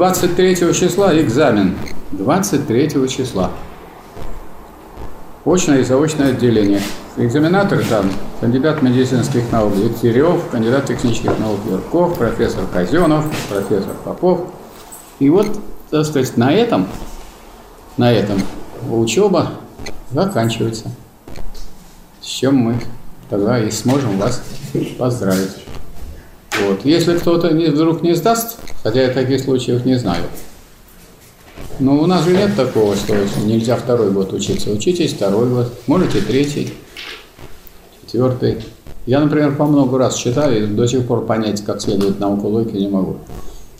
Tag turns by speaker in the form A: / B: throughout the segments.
A: 23 числа экзамен. 23 числа. Очное и заочное отделение. Экзаменаторы там кандидат медицинских наук Дегтярев, кандидат технических наук Юрков, профессор Казенов, профессор Попов. И вот, так сказать, на этом, на этом учеба заканчивается. С чем мы тогда и сможем вас поздравить. Вот. Если кто-то вдруг не сдаст, хотя я таких случаев не знаю, но у нас же нет такого, что нельзя второй год учиться. Учитесь второй год, можете третий, четвертый. Я, например, по много раз читаю и до сих пор понять, как следует науку логики, не могу.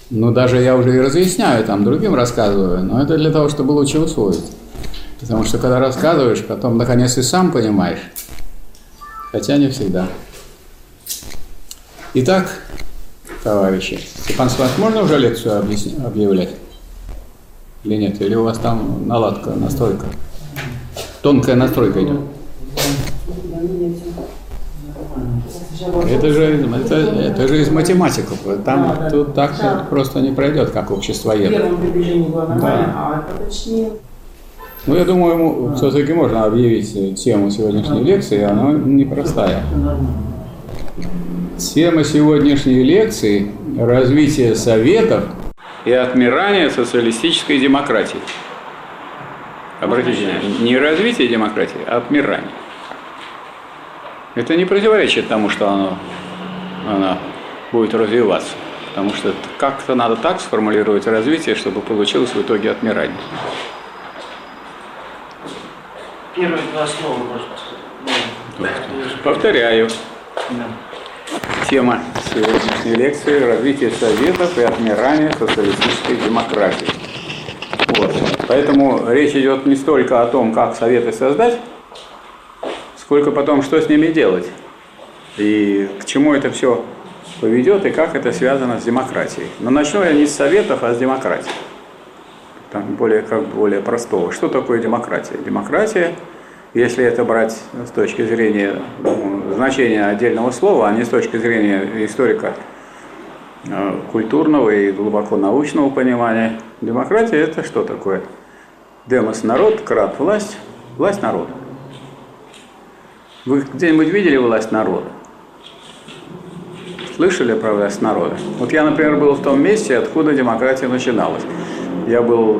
A: Ну, даже я уже и разъясняю, там, другим рассказываю, но это для того, чтобы лучше усвоить. Потому что, когда рассказываешь, потом, наконец, и сам понимаешь. Хотя не всегда. Итак, товарищи, Степан Сват, можно уже лекцию объявлять? Или нет? Или у вас там наладка, настройка? Тонкая настройка идет? Это же, это, это же из математиков. Там да, тут так да. просто не пройдет, как общество
B: было нормально, а.
A: Ну, я думаю, ему все-таки можно объявить тему сегодняшней лекции, она непростая. Тема сегодняшней лекции – развитие советов и отмирание социалистической демократии. Обратите внимание, не развитие демократии, а отмирание. Это не противоречит тому, что оно, она будет развиваться. Потому что как-то надо так сформулировать развитие, чтобы получилось в итоге отмирание.
B: Первые два слова,
A: можно Повторяю. Да. Тема сегодняшней лекции – развитие советов и отмирание социалистической демократии. Вот. Поэтому речь идет не столько о том, как советы создать, сколько потом, что с ними делать. И к чему это все поведет, и как это связано с демократией. Но начну я не с советов, а с демократии. Там более, как более простого. Что такое демократия? Демократия – если это брать с точки зрения значения отдельного слова, а не с точки зрения историка э, культурного и глубоко научного понимания, демократия это что такое? Демос – народ, крат – власть, власть народа. Вы где-нибудь видели власть народа? Слышали про власть народа? Вот я, например, был в том месте, откуда демократия начиналась. Я был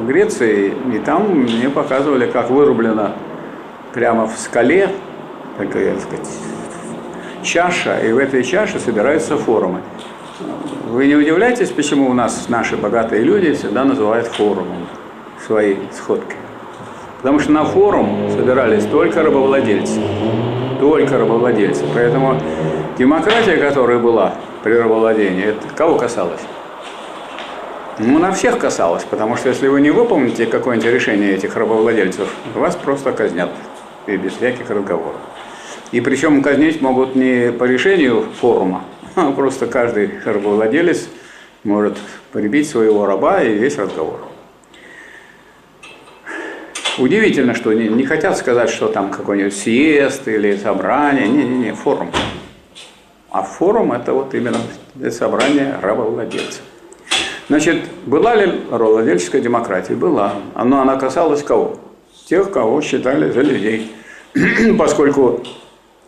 A: в Греции, и там мне показывали, как вырублена прямо в скале такая, так сказать, чаша, и в этой чаше собираются форумы. Вы не удивляетесь, почему у нас наши богатые люди всегда называют форумом свои сходки? Потому что на форум собирались только рабовладельцы. Только рабовладельцы. Поэтому демократия, которая была при рабовладении, это кого касалось? Ну, на всех касалось, потому что если вы не выполните какое-нибудь решение этих рабовладельцев, вас просто казнят и без всяких разговоров. И причем казнить могут не по решению форума, а просто каждый рабовладелец может прибить своего раба и весь разговор. Удивительно, что не, не хотят сказать, что там какой-нибудь съезд или собрание. Не-не-не, форум. А форум это вот именно собрание рабовладельцев. Значит, была ли рабовладельческая демократия? Была. Но она касалась кого? Тех, кого считали за людей. Поскольку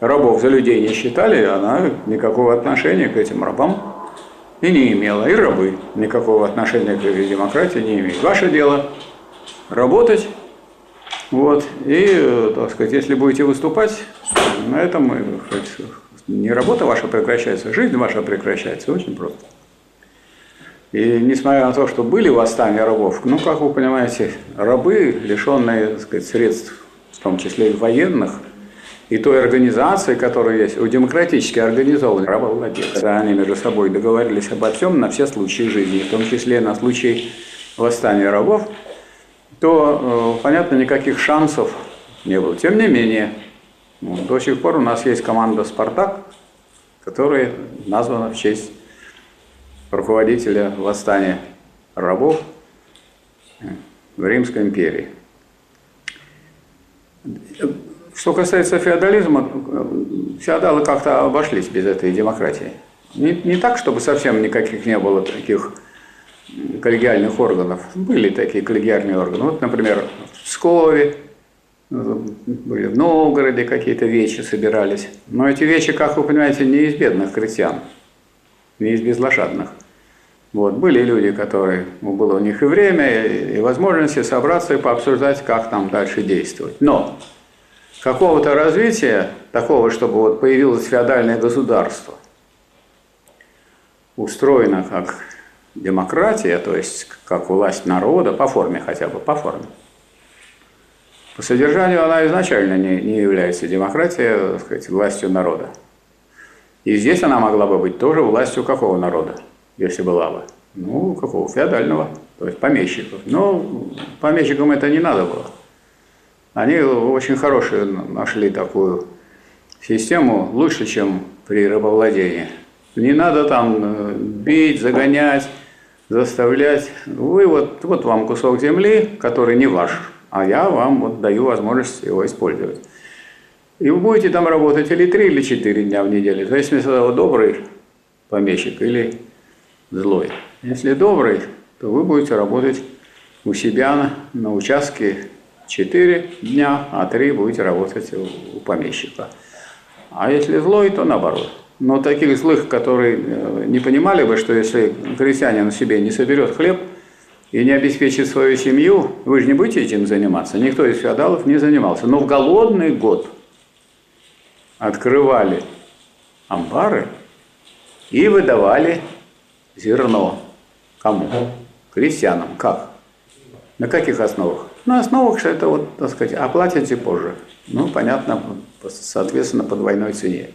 A: рабов за людей не считали, она никакого отношения к этим рабам и не имела. И рабы никакого отношения к демократии не имеют. Ваше дело работать, вот, и, так сказать, если будете выступать, на этом не работа ваша прекращается, жизнь ваша прекращается, очень просто. И несмотря на то, что были восстания рабов, ну, как вы понимаете, рабы, лишенные так сказать, средств, в том числе и военных, и той организации, которая есть, у демократически организованных рабовладельцев, когда они между собой договорились обо всем на все случаи жизни, в том числе на случай восстания рабов, то, э, понятно, никаких шансов не было. Тем не менее, ну, до сих пор у нас есть команда «Спартак», которая названа в честь руководителя восстания рабов в Римской империи. Что касается феодализма, феодалы как-то обошлись без этой демократии. Не, не так, чтобы совсем никаких не было таких коллегиальных органов. Были такие коллегиальные органы. Вот, например, в Пскове, были в Новгороде какие-то вечи собирались. Но эти вечи, как вы понимаете, не из бедных крестьян, не из безлошадных. Вот, были люди, которые, ну, было у них и время, и возможности собраться и пообсуждать, как там дальше действовать. Но какого-то развития, такого, чтобы вот появилось феодальное государство, устроено как демократия, то есть как власть народа, по форме хотя бы, по форме. По содержанию она изначально не, не является демократией, так сказать, властью народа. И здесь она могла бы быть тоже властью какого народа? если была бы. Ну, какого? Феодального, то есть помещиков. Но помещикам это не надо было. Они очень хорошую нашли такую систему, лучше, чем при рабовладении. Не надо там э, бить, загонять, заставлять. Вы вот, вот вам кусок земли, который не ваш, а я вам вот даю возможность его использовать. И вы будете там работать или три, или четыре дня в неделю, в зависимости от того, добрый помещик или злой. Если добрый, то вы будете работать у себя на, на участке 4 дня, а 3 будете работать у, помещика. А если злой, то наоборот. Но таких злых, которые э, не понимали бы, что если крестьянин себе не соберет хлеб и не обеспечит свою семью, вы же не будете этим заниматься. Никто из феодалов не занимался. Но в голодный год открывали амбары и выдавали зерно. Кому? Крестьянам. Как? На каких основах? На основах, что это вот, так сказать, оплатите позже. Ну, понятно, соответственно, по двойной цене.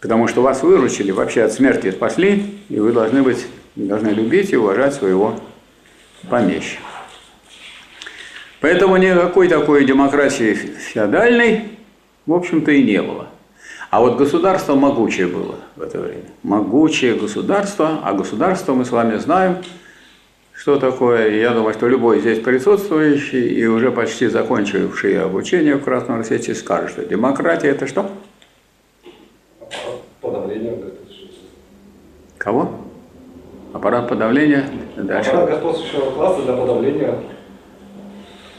A: Потому что вас выручили, вообще от смерти спасли, и вы должны быть, должны любить и уважать своего помещика. Поэтому никакой такой демократии феодальной, в общем-то, и не было. А вот государство могучее было в это время. Могучее государство, а государство мы с вами знаем, что такое. Я думаю, что любой здесь присутствующий и уже почти закончивший обучение в Красном Рассвете скажет, что демократия это что?
C: Подавление.
A: Кого? Аппарат подавления.
C: Дальше. Аппарат господствующего класса для подавления.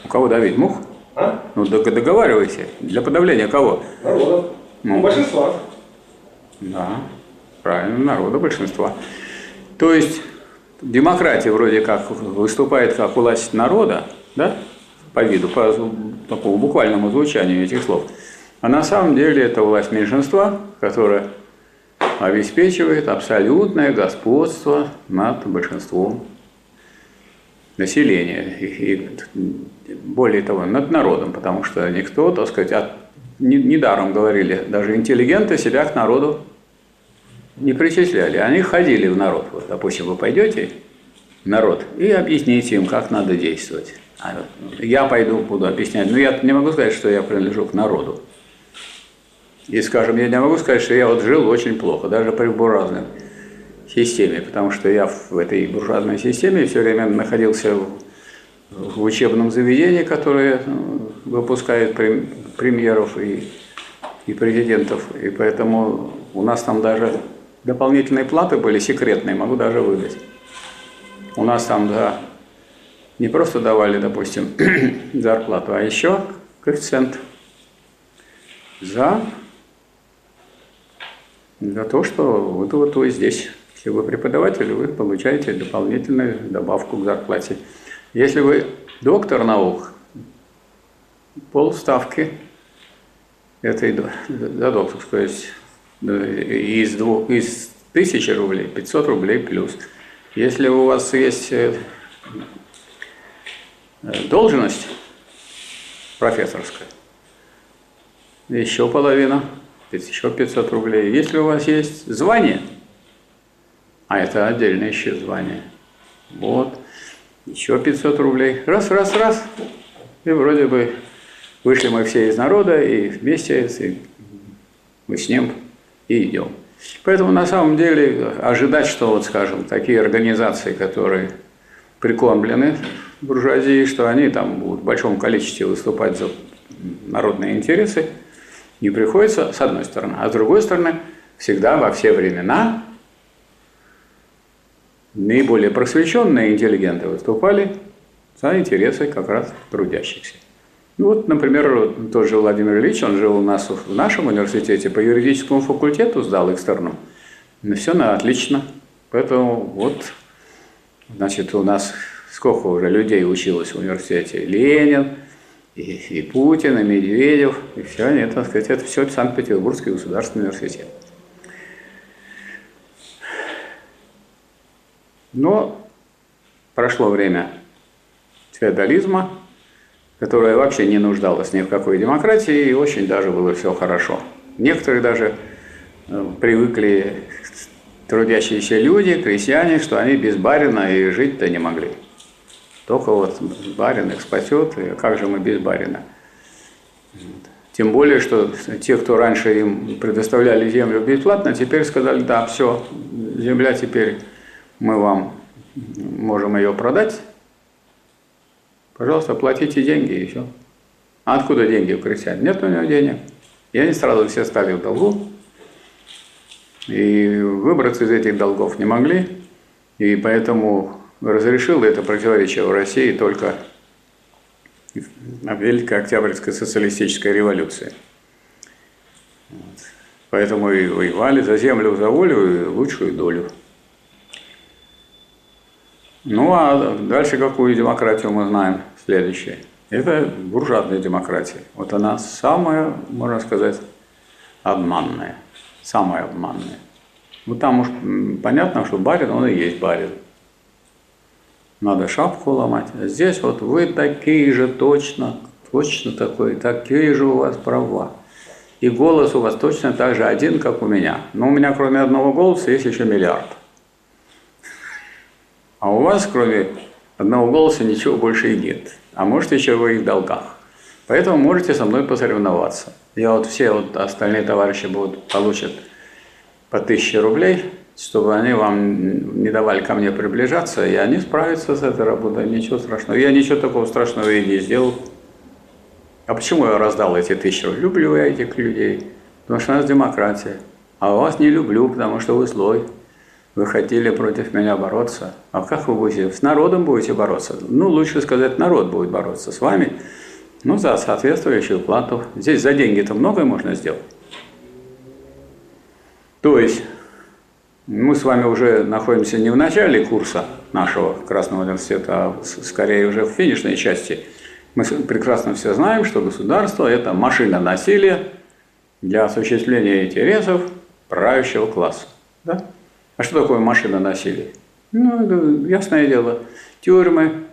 A: У кого давить? Мух?
C: А?
A: Ну договаривайся. Для подавления кого?
C: Народа. Ну, большинства.
A: Да, правильно, народа большинства. То есть демократия вроде как выступает как власть народа, да, по виду, по такому буквальному звучанию этих слов. А на самом деле это власть меньшинства, которая обеспечивает абсолютное господство над большинством населения. И, и более того, над народом, потому что никто, так сказать, от недаром говорили, даже интеллигенты себя к народу не причисляли. Они ходили в народ. Вот, допустим, вы пойдете в народ и объясните им, как надо действовать. А я пойду, буду объяснять. Но я не могу сказать, что я принадлежу к народу. И, скажем, я не могу сказать, что я вот жил очень плохо, даже при буржуазной системе, потому что я в этой буржуазной системе все время находился в, в учебном заведении, которое ну, выпускает премьеров и, и президентов. И поэтому у нас там даже дополнительные платы были секретные, могу даже выдать. У нас там, да, не просто давали, допустим, зарплату, а еще коэффициент за, за то, что вот, вот вы здесь. Если вы преподаватель, вы получаете дополнительную добавку к зарплате. Если вы доктор наук, полставки этой за докторскую, то есть из, двух, из тысячи рублей 500 рублей плюс. Если у вас есть э, должность профессорская, еще половина, еще 500 рублей. Если у вас есть звание, а это отдельное еще звание, вот, еще 500 рублей, раз, раз, раз, и вроде бы Вышли мы все из народа и вместе мы с ним и идем. Поэтому на самом деле ожидать, что вот, скажем, такие организации, которые прикормлены буржуазии, что они там будут в большом количестве выступать за народные интересы, не приходится, с одной стороны. А с другой стороны, всегда во все времена наиболее просвещенные интеллигенты выступали за интересы как раз трудящихся. Ну вот, например, тот же Владимир Ильич, он жил у нас в нашем университете по юридическому факультету, сдал экстерном. Ну, все на отлично. Поэтому вот, значит, у нас сколько уже людей училось в университете. Ленин, и, и Путин, и Медведев, и все они, так сказать, это все Санкт-Петербургский государственный университет. Но прошло время феодализма, которая вообще не нуждалась ни в какой демократии, и очень даже было все хорошо. Некоторые даже э, привыкли трудящиеся люди, крестьяне, что они без барина и жить-то не могли. Только вот барин их спасет, и как же мы без барина? Тем более, что те, кто раньше им предоставляли землю бесплатно, теперь сказали, да, все, земля теперь мы вам можем ее продать, Пожалуйста, платите деньги и все. А откуда деньги у крестьян? Нет у него денег. И они сразу все стали в долгу. И выбраться из этих долгов не могли. И поэтому разрешил это противоречие в России только Великой Октябрьской социалистической революции. Поэтому и воевали за землю, за волю и лучшую долю. Ну а дальше какую демократию мы знаем? Следующее. Это буржуазная демократия. Вот она самая, можно сказать, обманная. Самая обманная. Ну там уж понятно, что барин, он и есть барин. Надо шапку ломать. А здесь вот вы такие же точно, точно такой, такие же у вас права. И голос у вас точно так же один, как у меня. Но у меня кроме одного голоса есть еще миллиард. А у вас, кроме одного голоса, ничего больше и нет. А может, еще вы и в долгах. Поэтому можете со мной посоревноваться. Я вот все вот остальные товарищи будут, получат по 1000 рублей, чтобы они вам не давали ко мне приближаться, и они справятся с этой работой, ничего страшного. Я ничего такого страшного и не сделал. А почему я раздал эти тысячи? Люблю я этих людей, потому что у нас демократия. А вас не люблю, потому что вы злой. Вы хотели против меня бороться. А как вы будете? С народом будете бороться? Ну, лучше сказать, народ будет бороться с вами. Ну, за соответствующую плату. Здесь за деньги-то многое можно сделать. То есть, мы с вами уже находимся не в начале курса нашего Красного университета, а скорее уже в финишной части. Мы прекрасно все знаем, что государство – это машина насилия для осуществления интересов правящего класса. Да? А что такое машина насилия? Ну, это ясное дело. Тюрьмы,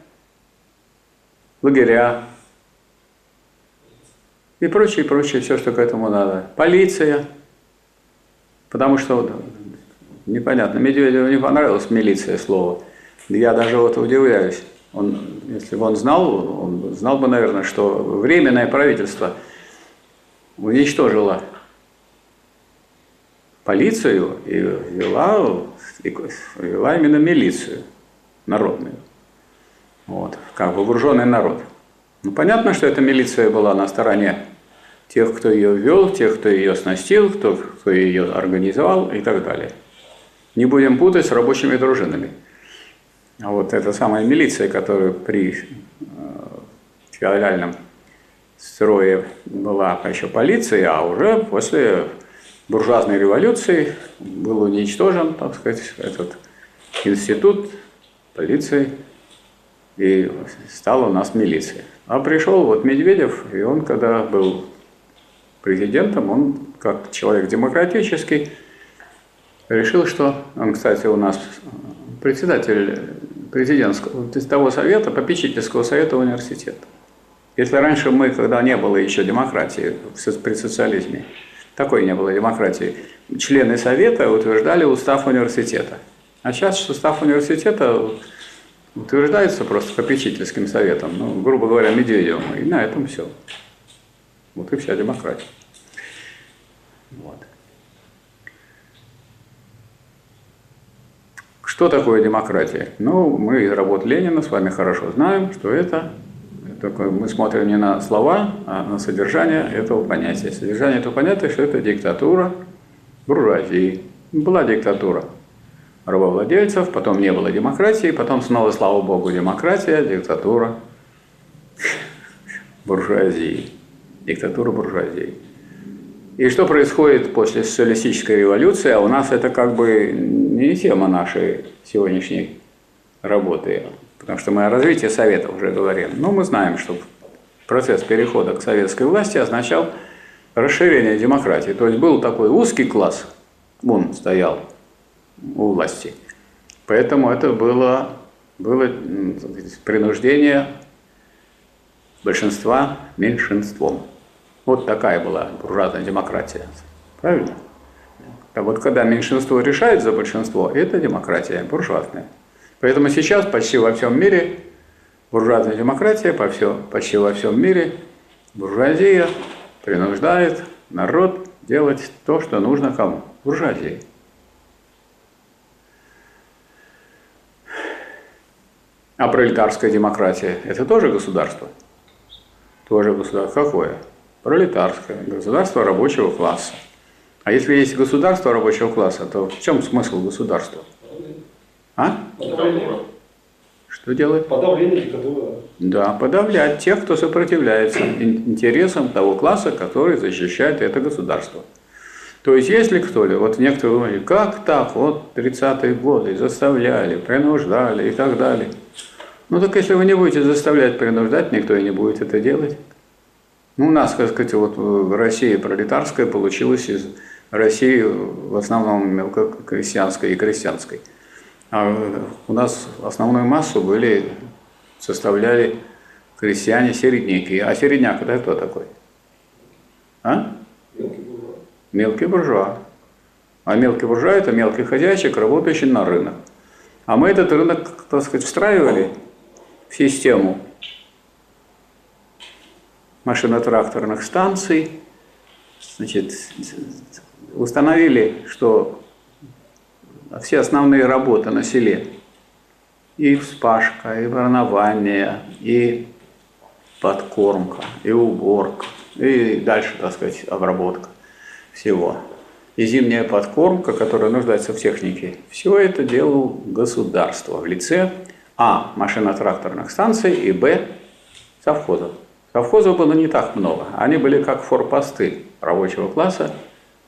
A: лагеря и прочее, прочее, все, что к этому надо. Полиция. Потому что непонятно, Медведеву не понравилось милиция слово. Я даже вот удивляюсь. Он, если бы он знал, он знал бы, наверное, что временное правительство уничтожило полицию и вела, и вела именно милицию народную. Вот, как вооруженный народ. Ну, понятно, что эта милиция была на стороне тех, кто ее вел, тех, кто ее снастил, кто, кто ее организовал и так далее. Не будем путать с рабочими дружинами. А вот эта самая милиция, которая при э, феодальном строе была еще полиция, а уже после буржуазной революции был уничтожен, так сказать, этот институт полиции, и стала у нас милиция. А пришел вот Медведев, и он, когда был президентом, он, как человек демократический, решил, что он, кстати, у нас председатель президентского, того совета, попечительского совета университета. Если раньше мы, когда не было еще демократии при социализме, такой не было демократии. Члены Совета утверждали устав университета. А сейчас устав университета утверждается просто попечительским советом, ну, грубо говоря, Медведевым, и на этом все. Вот и вся демократия. Вот. Что такое демократия? Ну, мы из работ Ленина с вами хорошо знаем, что это только мы смотрим не на слова, а на содержание этого понятия. Содержание этого понятия, что это диктатура буржуазии. Была диктатура. рабовладельцев, потом не было демократии, потом снова, слава богу, демократия, диктатура буржуазии. Диктатура буржуазии. И что происходит после социалистической революции, а у нас это как бы не тема нашей сегодняшней работы, потому что мы о развитии Совета уже говорим. Но мы знаем, что процесс перехода к советской власти означал расширение демократии. То есть был такой узкий класс, он стоял у власти. Поэтому это было, было принуждение большинства меньшинством. Вот такая была буржуазная демократия. Правильно? А вот когда меньшинство решает за большинство, это демократия буржуазная. Поэтому сейчас почти во всем мире буржуазная демократия, по все, почти во всем мире буржуазия принуждает народ делать то, что нужно кому? Буржуазии. А пролетарская демократия – это тоже государство? Тоже государство. Какое? Пролетарское. Государство рабочего класса. А если есть государство рабочего класса, то в чем смысл государства? А?
C: Подавление.
A: Что делать?
C: Подавление диктатуры.
A: Да, подавлять тех, кто сопротивляется интересам того класса, который защищает это государство. То есть, если кто-ли, вот некоторые говорят, как так, вот 30-е годы заставляли, принуждали и так далее. Ну так если вы не будете заставлять, принуждать, никто и не будет это делать. Ну, у нас, как сказать, вот в России пролетарская получилась из России в основном мелкокрестьянской и крестьянской. А у нас основную массу были, составляли крестьяне-середняки. А середняк это кто такой? А?
C: Мелкий буржуа.
A: Мелкий буржуа. А мелкий буржуа – это мелкий хозяйчик, работающий на рынок. А мы этот рынок, так сказать, встраивали в систему машино-тракторных станций, значит, установили, что все основные работы на селе, и вспашка, и бронование, и подкормка, и уборка, и дальше, так сказать, обработка всего. И зимняя подкормка, которая нуждается в технике. Все это делал государство в лице А. машино-тракторных станций и Б. совхозов. Совхозов было не так много. Они были как форпосты рабочего класса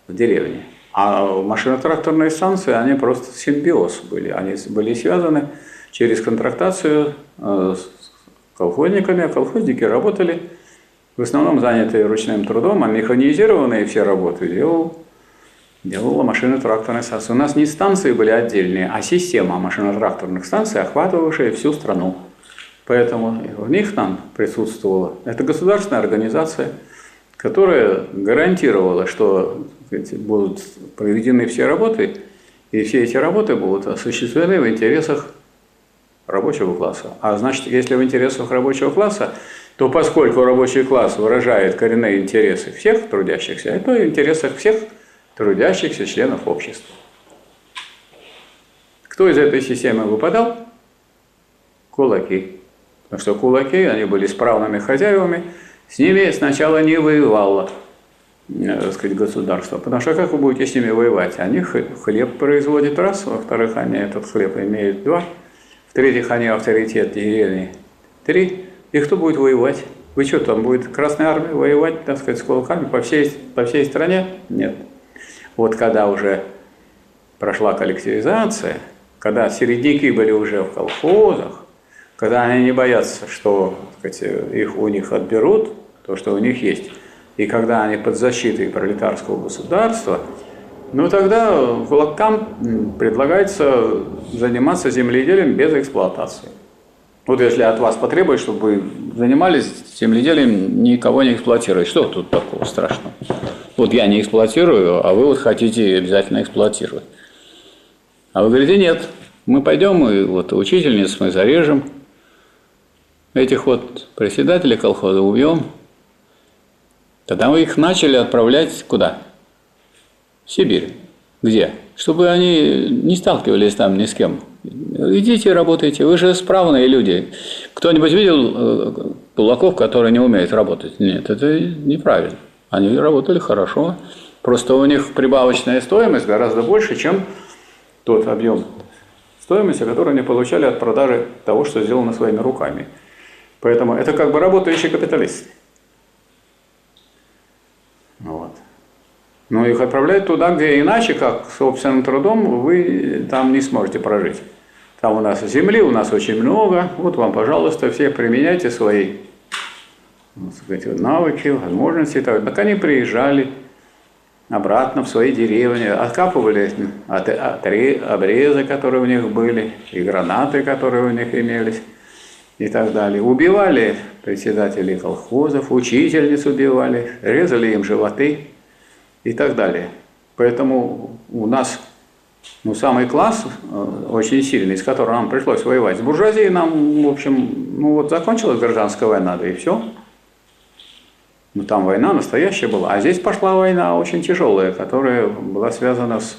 A: в деревне. А машино-тракторные станции, они просто симбиоз были. Они были связаны через контрактацию э, с колхозниками. А колхозники работали, в основном занятые ручным трудом, а механизированные все работы делал, делала машино-тракторная станция. У нас не станции были отдельные, а система машино-тракторных станций, охватывавшая всю страну. Поэтому в них там присутствовала. Это государственная организация, которая гарантировала, что сказать, будут проведены все работы, и все эти работы будут осуществлены в интересах рабочего класса. А значит, если в интересах рабочего класса, то поскольку рабочий класс выражает коренные интересы всех трудящихся, то в интересах всех трудящихся членов общества. Кто из этой системы выпадал? Кулаки. Потому что кулаки, они были справными хозяевами, с ними сначала не воевало э, сказать, государство. Потому что как вы будете с ними воевать? Они хлеб производят раз, во-вторых, они этот хлеб имеют два, в-третьих, они авторитет деревни три. И кто будет воевать? Вы что, там будет Красная Армия воевать, так сказать, с кулаками по всей, по всей стране? Нет. Вот когда уже прошла коллективизация, когда середняки были уже в колхозах, когда они не боятся, что сказать, их у них отберут, то, что у них есть, и когда они под защитой пролетарского государства, ну тогда кулакам предлагается заниматься земледелием без эксплуатации. Вот если от вас потребуют, чтобы вы занимались земледелием, никого не эксплуатировать, что тут такого страшного? Вот я не эксплуатирую, а вы вот хотите обязательно эксплуатировать. А вы говорите, нет, мы пойдем, и вот учительниц мы зарежем, этих вот председателей колхоза убьем, тогда мы их начали отправлять куда? В Сибирь. Где? Чтобы они не сталкивались там ни с кем. Идите, работайте, вы же справные люди. Кто-нибудь видел э, кулаков, которые не умеют работать? Нет, это неправильно. Они работали хорошо. Просто у них прибавочная стоимость гораздо больше, чем тот объем стоимости, которую они получали от продажи того, что сделано своими руками. Поэтому это как бы работающие капиталисты. Вот. Но их отправляют туда, где иначе, как собственным трудом, вы там не сможете прожить. Там у нас земли, у нас очень много. Вот вам, пожалуйста, все применяйте свои ну, сказать, навыки, возможности. Так, они приезжали обратно в свои деревни, откапывали от, от, обрезы, которые у них были, и гранаты, которые у них имелись, и так далее. Убивали председателей колхозов, учительниц убивали, резали им животы и так далее. Поэтому у нас ну, самый класс э, очень сильный, с которым нам пришлось воевать. С буржуазией нам, в общем, ну вот закончилась гражданская война, да и все. Ну там война настоящая была. А здесь пошла война очень тяжелая, которая была связана с,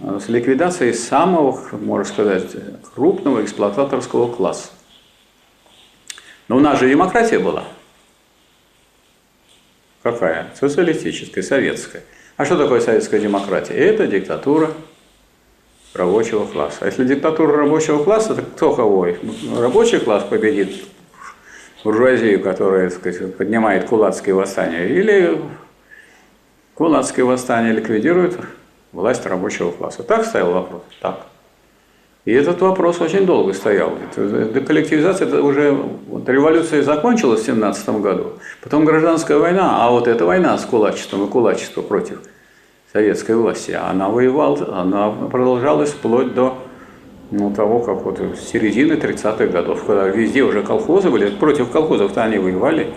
A: э, с ликвидацией самого, можно сказать, крупного эксплуататорского класса. Но у нас же демократия была. Какая? Социалистическая, советская. А что такое советская демократия? Это диктатура рабочего класса. А если диктатура рабочего класса, то кто кого? Рабочий класс победит буржуазию, которая так сказать, поднимает кулацкие восстания, или кулацкие восстания ликвидирует власть рабочего класса. Так стоял вопрос? Так. И этот вопрос очень долго стоял. Деколлективизация, это уже вот, революция закончилась в 17 году, потом гражданская война, а вот эта война с кулачеством и кулачество против советской власти, она воевала, она продолжалась вплоть до ну, того, как вот середины 30-х годов, когда везде уже колхозы были, против колхозов-то они воевали.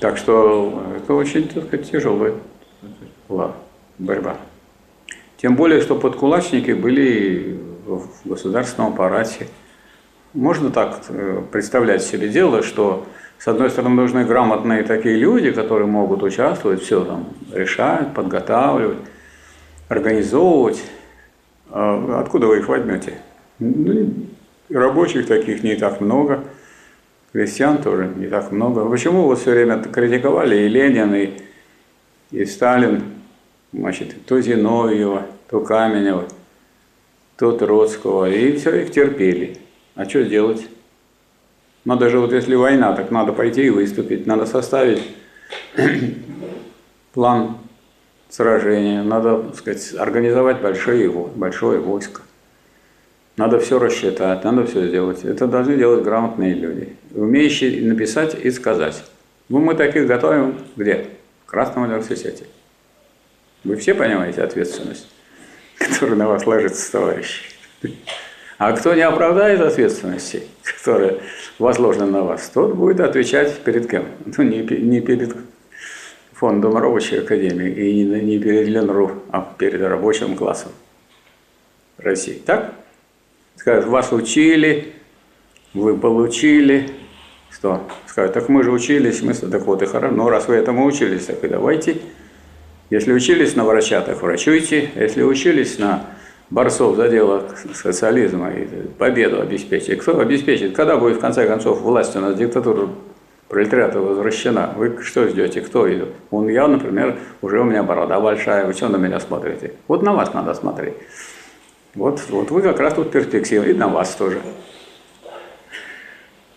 A: Так что это очень, так сказать, тяжелая была борьба. Тем более, что подкулачники были в государственном аппарате. Можно так э, представлять себе дело, что с одной стороны нужны грамотные такие люди, которые могут участвовать, все там решать, подготавливать, организовывать, а откуда вы их возьмете? Ну, рабочих таких не так много, крестьян тоже не так много. Почему вот все время критиковали и Ленин, и, и Сталин, значит, то Зиновьева, то Каменева, Троцкого, и все их терпели. А что делать? Но даже вот если война, так надо пойти и выступить, надо составить план сражения, надо так сказать, организовать большое, большое войско. Надо все рассчитать, надо все сделать. Это должны делать грамотные люди, умеющие написать и сказать. Ну, мы таких готовим где? В Красном университете. Вы все понимаете ответственность, которая на вас ложится, товарищи? А кто не оправдает ответственности, которая возложена на вас, тот будет отвечать перед кем? Ну, не, не перед фондом рабочей академии и не перед Ленру, а перед рабочим классом России. Так? Скажут, вас учили, вы получили. Что? Скажут, так мы же учились, мы, так вот и хорошо, ну раз вы этому учились, так и давайте. Если учились на врача, так врачуйте. Если учились на борцов за дело социализма и победу обеспечить. Кто обеспечит? Когда будет в конце концов власть у нас диктатура пролетариата возвращена. Вы что ждете? Кто идет? Он я, например, уже у меня борода большая, вы что на меня смотрите? Вот на вас надо смотреть. Вот, вот вы как раз тут перспектива, и на вас тоже.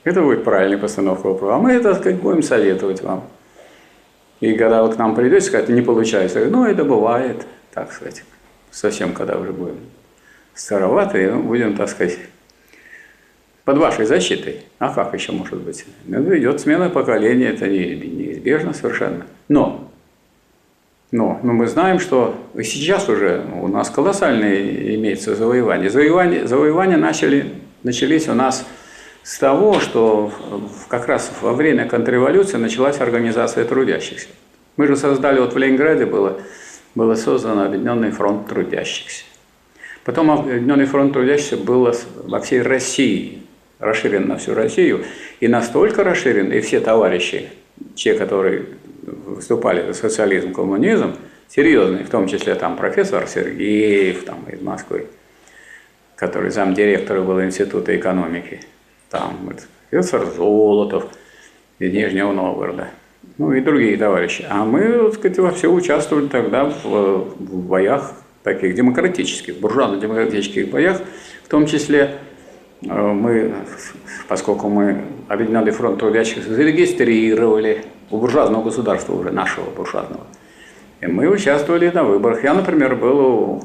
A: Это будет правильная постановка вопроса. А мы так сказать, будем советовать вам. И когда вы к нам придете, сказать, не получается, ну, это бывает, так сказать, совсем когда уже будем староваты, будем, так сказать, под вашей защитой. А как еще может быть? Ну, идет смена поколения, это неизбежно совершенно. Но, но, но мы знаем, что сейчас уже у нас колоссальные имеются завоевания. Завоевания, завоевания начали, начались у нас с того, что как раз во время контрреволюции началась организация трудящихся. Мы же создали, вот в Ленинграде было, было создано Объединенный фронт трудящихся. Потом Объединенный фронт трудящихся было во всей России расширен на всю Россию, и настолько расширен, и все товарищи, те, которые выступали за социализм, коммунизм, серьезные, в том числе там профессор Сергеев там, из Москвы, который замдиректора был Института экономики, там профессор Золотов из Нижнего Новгорода, ну и другие товарищи. А мы, так сказать, во все участвовали тогда в, в боях таких демократических, буржуазно-демократических боях, том числе э, мы, поскольку мы Объединенный фронт трудящих зарегистрировали у буржуазного государства уже, нашего буржуазного, и мы участвовали на выборах. Я, например, был у,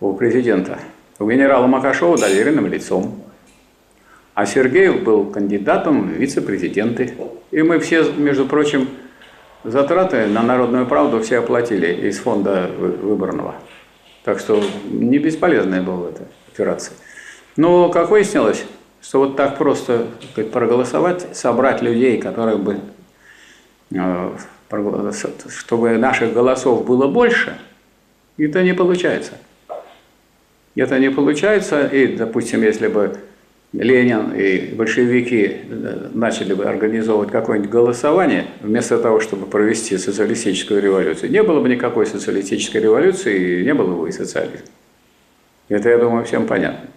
A: у президента, у генерала Макашова доверенным лицом. А Сергеев был кандидатом в вице-президенты. И мы все, между прочим, затраты на народную правду все оплатили из фонда выборного. Так что не бесполезная была эта операция. Но, как выяснилось, что вот так просто сказать, проголосовать, собрать людей, которые бы, э, чтобы наших голосов было больше, это не получается. Это не получается, и, допустим, если бы Ленин и большевики э, начали бы организовывать какое-нибудь голосование, вместо того, чтобы провести социалистическую революцию, не было бы никакой социалистической революции, и не было бы и социализма. Это, я думаю, всем понятно.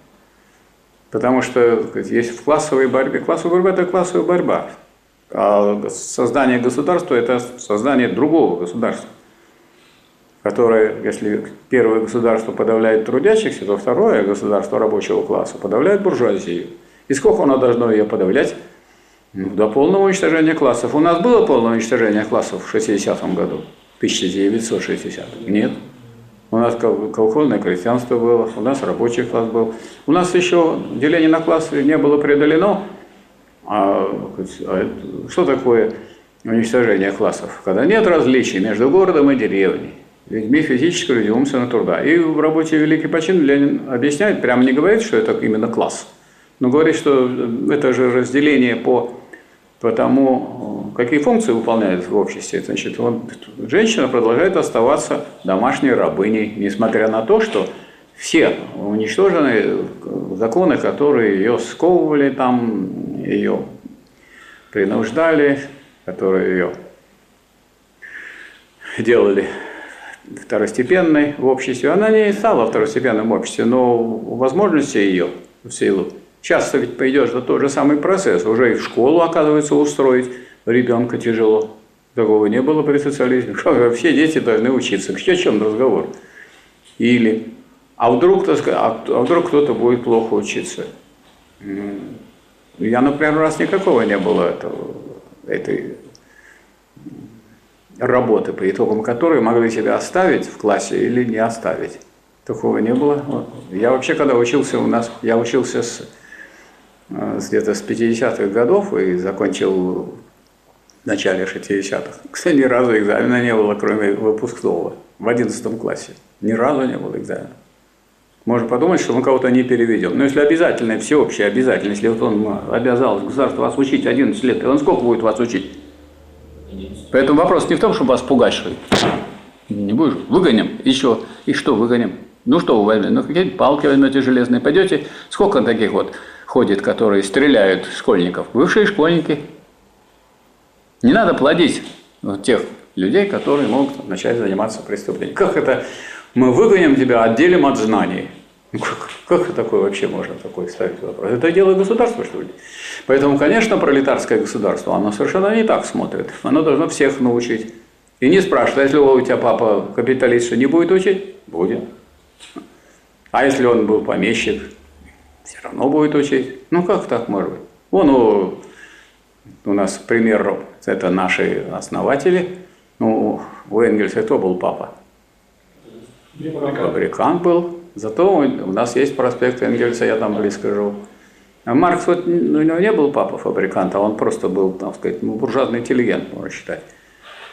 A: Потому что есть в классовой борьбе. Классовая борьба – это классовая борьба. А создание государства – это создание другого государства которое, если первое государство подавляет трудящихся, то второе государство рабочего класса подавляет буржуазию. И сколько оно должно ее подавлять? Ну, до полного уничтожения классов. У нас было полное уничтожение классов в 60-м году, 1960 Нет. У нас колхозное крестьянство было, у нас рабочий класс был. У нас еще деление на классы не было преодолено. А, а что такое уничтожение классов? Когда нет различий между городом и деревней людьми физического и умственного труда. И в работе «Великий почин» Ленин объясняет, прямо не говорит, что это именно класс, но говорит, что это же разделение по, по тому, какие функции выполняет в обществе. Значит, вот, женщина продолжает оставаться домашней рабыней, несмотря на то, что все уничтожены законы, которые ее сковывали, там, ее принуждали, которые ее делали второстепенной в обществе. Она не стала второстепенным в обществе, но возможности ее в силу. Часто ведь пойдешь на тот же самый процесс. Уже и в школу, оказывается, устроить ребенка тяжело. Такого не было при социализме. Все дети должны учиться. О чем разговор? Или, а вдруг, а, а вдруг кто-то будет плохо учиться? Я, например, раз никакого не было этого, этой работы, по итогам которой могли тебя оставить в классе или не оставить. Такого не было. Я вообще, когда учился у нас, я учился с, э, с где-то с 50-х годов и закончил в начале 60-х. Кстати, ни разу экзамена не было, кроме выпускного, в 11 классе. Ни разу не было экзамена. Можно подумать, что мы кого-то не переведем. Но если обязательное, всеобщее обязательно, если вот он обязал государство вас учить 11 лет, он сколько будет вас учить? Поэтому вопрос не в том, чтобы вас пугать, что не будешь, выгоним, еще, и что выгоним? Ну что вы возьмете? Ну какие-то палки возьмете железные, пойдете, сколько таких вот ходит, которые стреляют школьников? Бывшие школьники. Не надо плодить вот тех людей, которые могут начать заниматься преступлением. Как это мы выгоним тебя, отделим от знаний? Как, такое вообще можно такой ставить вопрос? Это дело государства, что ли? Поэтому, конечно, пролетарское государство, оно совершенно не так смотрит. Оно должно всех научить. И не спрашивает, а если у тебя папа капиталист, что не будет учить? Будет. А если он был помещик, все равно будет учить. Ну как так может быть? Вон у, у нас пример, это наши основатели. Ну, у Энгельса кто был папа? Фабрикант был. Зато у нас есть проспект Энгельса, я там близко живу. А Маркс, вот, ну, у него не был папа фабриканта, он просто был, там сказать, ну, буржуазный интеллигент, можно считать.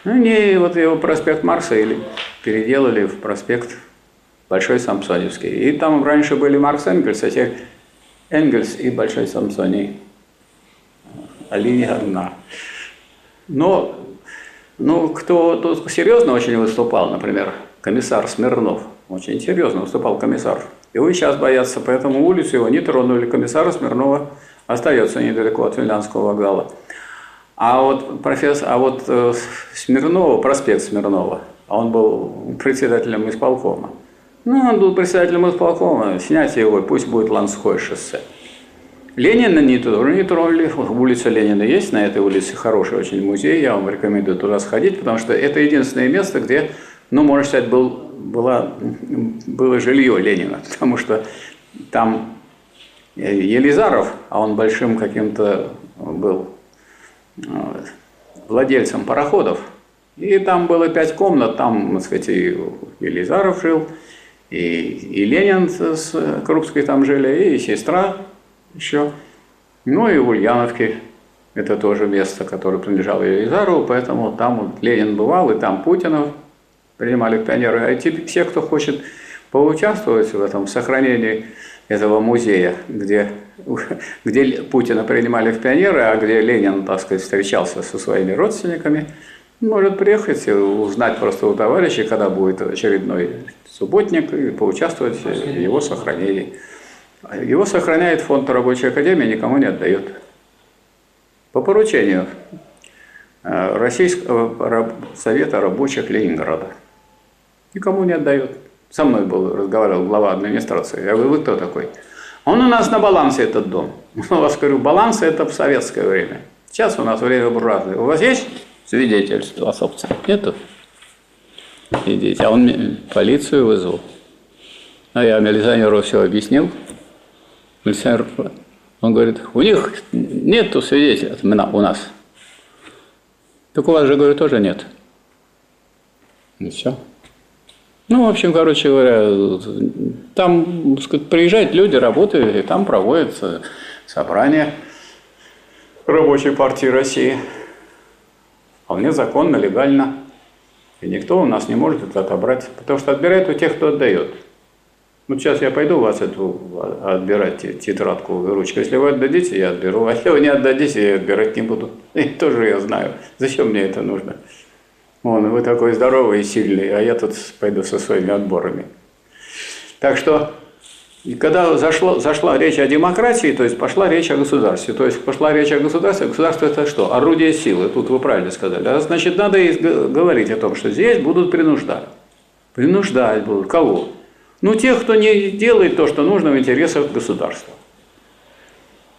A: Ну, не, вот его проспект Марса или переделали в проспект Большой Самсоневский. И там раньше были Маркс Энгельс, а теперь Энгельс и Большой Самсоний. А линия одна. Но ну, кто тут серьезно очень выступал, например, комиссар Смирнов, очень серьезно выступал комиссар. Его сейчас боятся, поэтому улицу его не тронули. Комиссара Смирнова остается недалеко от Финляндского вокзала. А вот профессор, а вот э, Смирнова, проспект Смирнова, он был председателем исполкома. Ну, он был председателем исполкома, снять его, пусть будет Ланское шоссе. Ленина не тоже не тронули. Улица Ленина есть, на этой улице хороший очень музей, я вам рекомендую туда сходить, потому что это единственное место, где, ну, можно сказать, был была, было жилье Ленина, потому что там э, Елизаров, а он большим каким-то был э, владельцем пароходов, и там было пять комнат, там, так сказать, и Елизаров жил, и, и Ленин с Крупской там жили, и сестра еще, ну и в Ульяновке это тоже место, которое принадлежало Елизарову, поэтому там вот Ленин бывал, и там Путинов принимали пионеры. А теперь все, кто хочет поучаствовать в этом сохранении этого музея, где, где Путина принимали в пионеры, а где Ленин, так сказать, встречался со своими родственниками, может приехать и узнать просто у товарища, когда будет очередной субботник, и поучаствовать в его сохранении. Его сохраняет фонд рабочей академии, никому не отдает. По поручению э, Российского совета рабочих Ленинграда. Никому не отдает. Со мной был, разговаривал глава администрации. Я говорю, вы кто такой? Он у нас на балансе этот дом. У вас, говорю, баланс это в советское время. Сейчас у нас время буржуазное. У вас есть свидетельство о собственности? Нету? Идите. А он полицию вызвал. А я милиционеру все объяснил. Милиционер он говорит, у них нету свидетельств у нас. Так у вас же, говорю, тоже нет. И все. Ну, в общем, короче говоря, там сказать, приезжают люди, работают, и там проводятся собрания рабочей партии России. Вполне законно, легально. И никто у нас не может это отобрать, потому что отбирает у тех, кто отдает. Вот сейчас я пойду вас эту отбирать тетрадку и ручку. Если вы отдадите, я отберу. А если вы не отдадите, я отбирать не буду. И тоже я знаю, зачем мне это нужно. Вон, вы такой здоровый и сильный, а я тут пойду со своими отборами. Так что, когда зашло, зашла речь о демократии, то есть пошла речь о государстве. То есть пошла речь о государстве, государство это что? Орудие силы, тут вы правильно сказали. А значит, надо и говорить о том, что здесь будут принуждать. Принуждать будут. Кого? Ну, тех, кто не делает то, что нужно в интересах государства.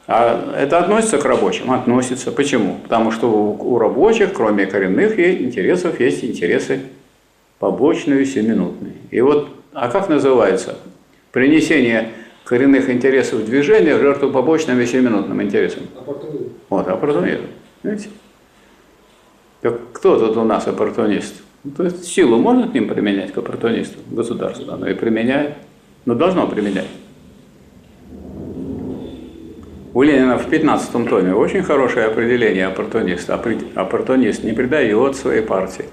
A: А это относится к рабочим? Относится. Почему? Потому что у, рабочих, кроме коренных интересов, есть интересы побочные, семинутные. И вот, а как называется? Принесение коренных интересов в движение в жертву побочным и семинутным интересам. Оппортунизм. Вот, оппортунизм. Видите? Так кто тут у нас оппортунист? Ну, то есть силу можно к ним применять, к оппортунистам? Государство оно и применяет, но должно применять. У Ленина в 15 томе очень хорошее определение оппортуниста. Оппортунист не предает своей партии,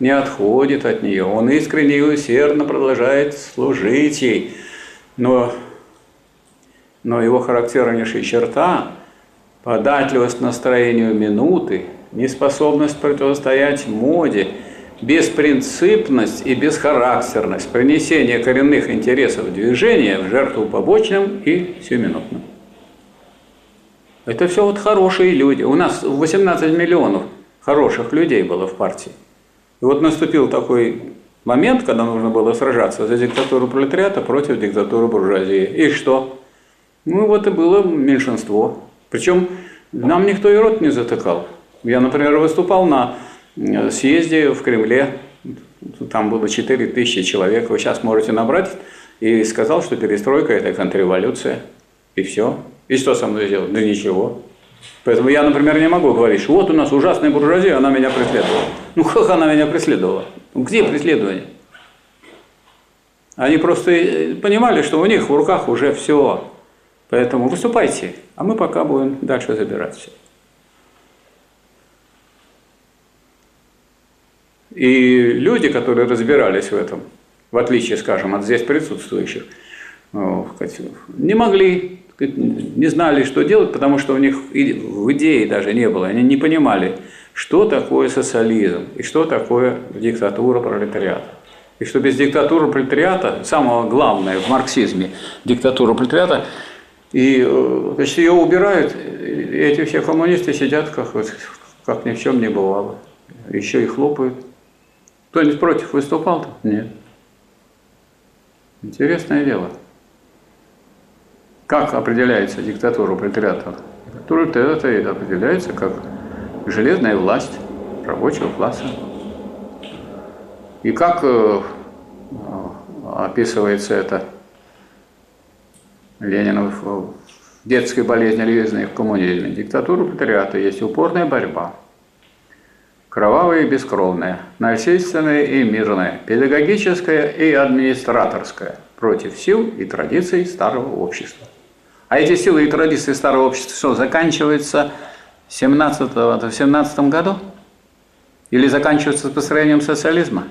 A: не отходит от нее. Он искренне и усердно продолжает служить ей. Но, но его характернейшая черта – податливость настроению минуты, неспособность противостоять моде – беспринципность и бесхарактерность принесения коренных интересов движения в жертву побочным и сиюминутным. Это все вот хорошие люди. У нас 18 миллионов хороших людей было в партии. И вот наступил такой момент, когда нужно было сражаться за диктатуру пролетариата против диктатуры буржуазии. И что? Ну вот и было меньшинство. Причем нам никто и рот не затыкал. Я, например, выступал на Э, съезде в Кремле, там было 4 тысячи человек, вы сейчас можете набрать, и сказал, что перестройка – это контрреволюция, и все. И что со мной сделать? Да ничего. Поэтому я, например, не могу говорить, что вот у нас ужасная буржуазия, она меня преследовала. Ну как она меня преследовала? Где преследование? Они просто э, понимали, что у них в руках уже все. Поэтому выступайте, а мы пока будем дальше забирать все. И люди, которые разбирались в этом, в отличие, скажем, от здесь присутствующих, ну, не могли, не знали, что делать, потому что у них в идее даже не было. Они не понимали, что такое социализм и что такое диктатура пролетариата. И что без диктатуры пролетариата, самое главное в марксизме, диктатура пролетариата, и э, значит, ее убирают, и эти все коммунисты сидят, как, как ни в чем не бывало. Еще и хлопают. Кто-нибудь против выступал-то? Нет. Интересное дело. Как определяется диктатура пролетариата? Диктатура пролетариата определяется как железная власть рабочего класса. И как э, описывается это Ленина в детской болезни львизны в коммунизме. Диктатура пролетариата есть упорная борьба. Кровавая и бескровная, насильственная и мирная, педагогическая и администраторская против сил и традиций старого общества. А эти силы и традиции старого общества что, заканчиваются 17 в 17 году? Или заканчиваются с построением социализма?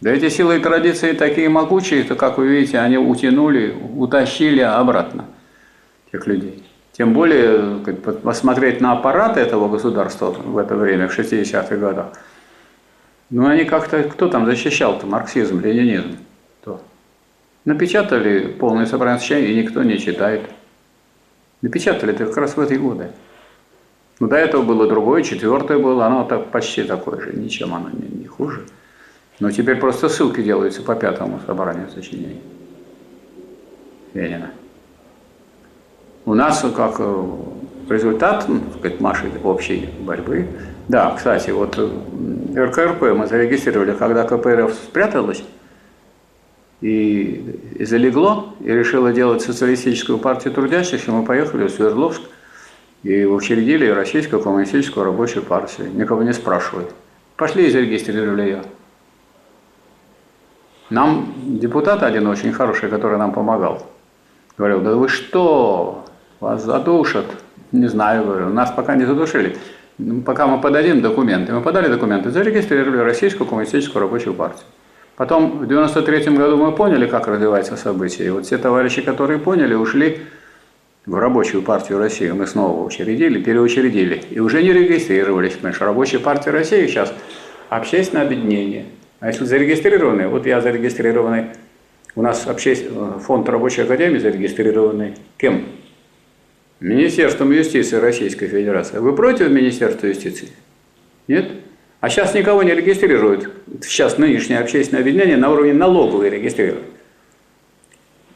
A: Да эти силы и традиции такие могучие, то, как вы видите, они утянули, утащили обратно тех людей. Тем более, посмотреть на аппараты этого государства в это время, в 60-х годах, ну они как-то, кто там защищал-то марксизм, ленинизм? Напечатали полное собрание сочинений, и никто не читает. Напечатали это как раз в эти годы. Но до этого было другое, четвертое было, оно так, почти такое же, ничем оно не, не хуже. Но теперь просто ссылки делаются по пятому собранию сочинений Ленина. У нас как э, результат, ну, сказать, нашей общей борьбы, да, кстати, вот РКРП мы зарегистрировали, когда КПРФ спряталась и, залегло, и решила делать социалистическую партию трудящихся, мы поехали в Свердловск и учредили Российскую коммунистическую рабочую партию, никого не спрашивая. Пошли и зарегистрировали ее. Нам депутат один очень хороший, который нам помогал, говорил, да вы что, вас задушат. Не знаю, говорю, нас пока не задушили. Пока мы подадим документы. Мы подали документы, зарегистрировали Российскую коммунистическую рабочую партию. Потом в 93 году мы поняли, как развиваются события. И вот все товарищи, которые поняли, ушли в рабочую партию России. Мы снова учредили, переучредили. И уже не регистрировались, что рабочая партия России сейчас общественное объединение – а если зарегистрированный, вот я зарегистрированный, у нас общественный фонд рабочей академии зарегистрированный кем? Министерством юстиции Российской Федерации. Вы против Министерства юстиции? Нет? А сейчас никого не регистрируют. Сейчас нынешнее общественное объединение на уровне налоговой регистрирует.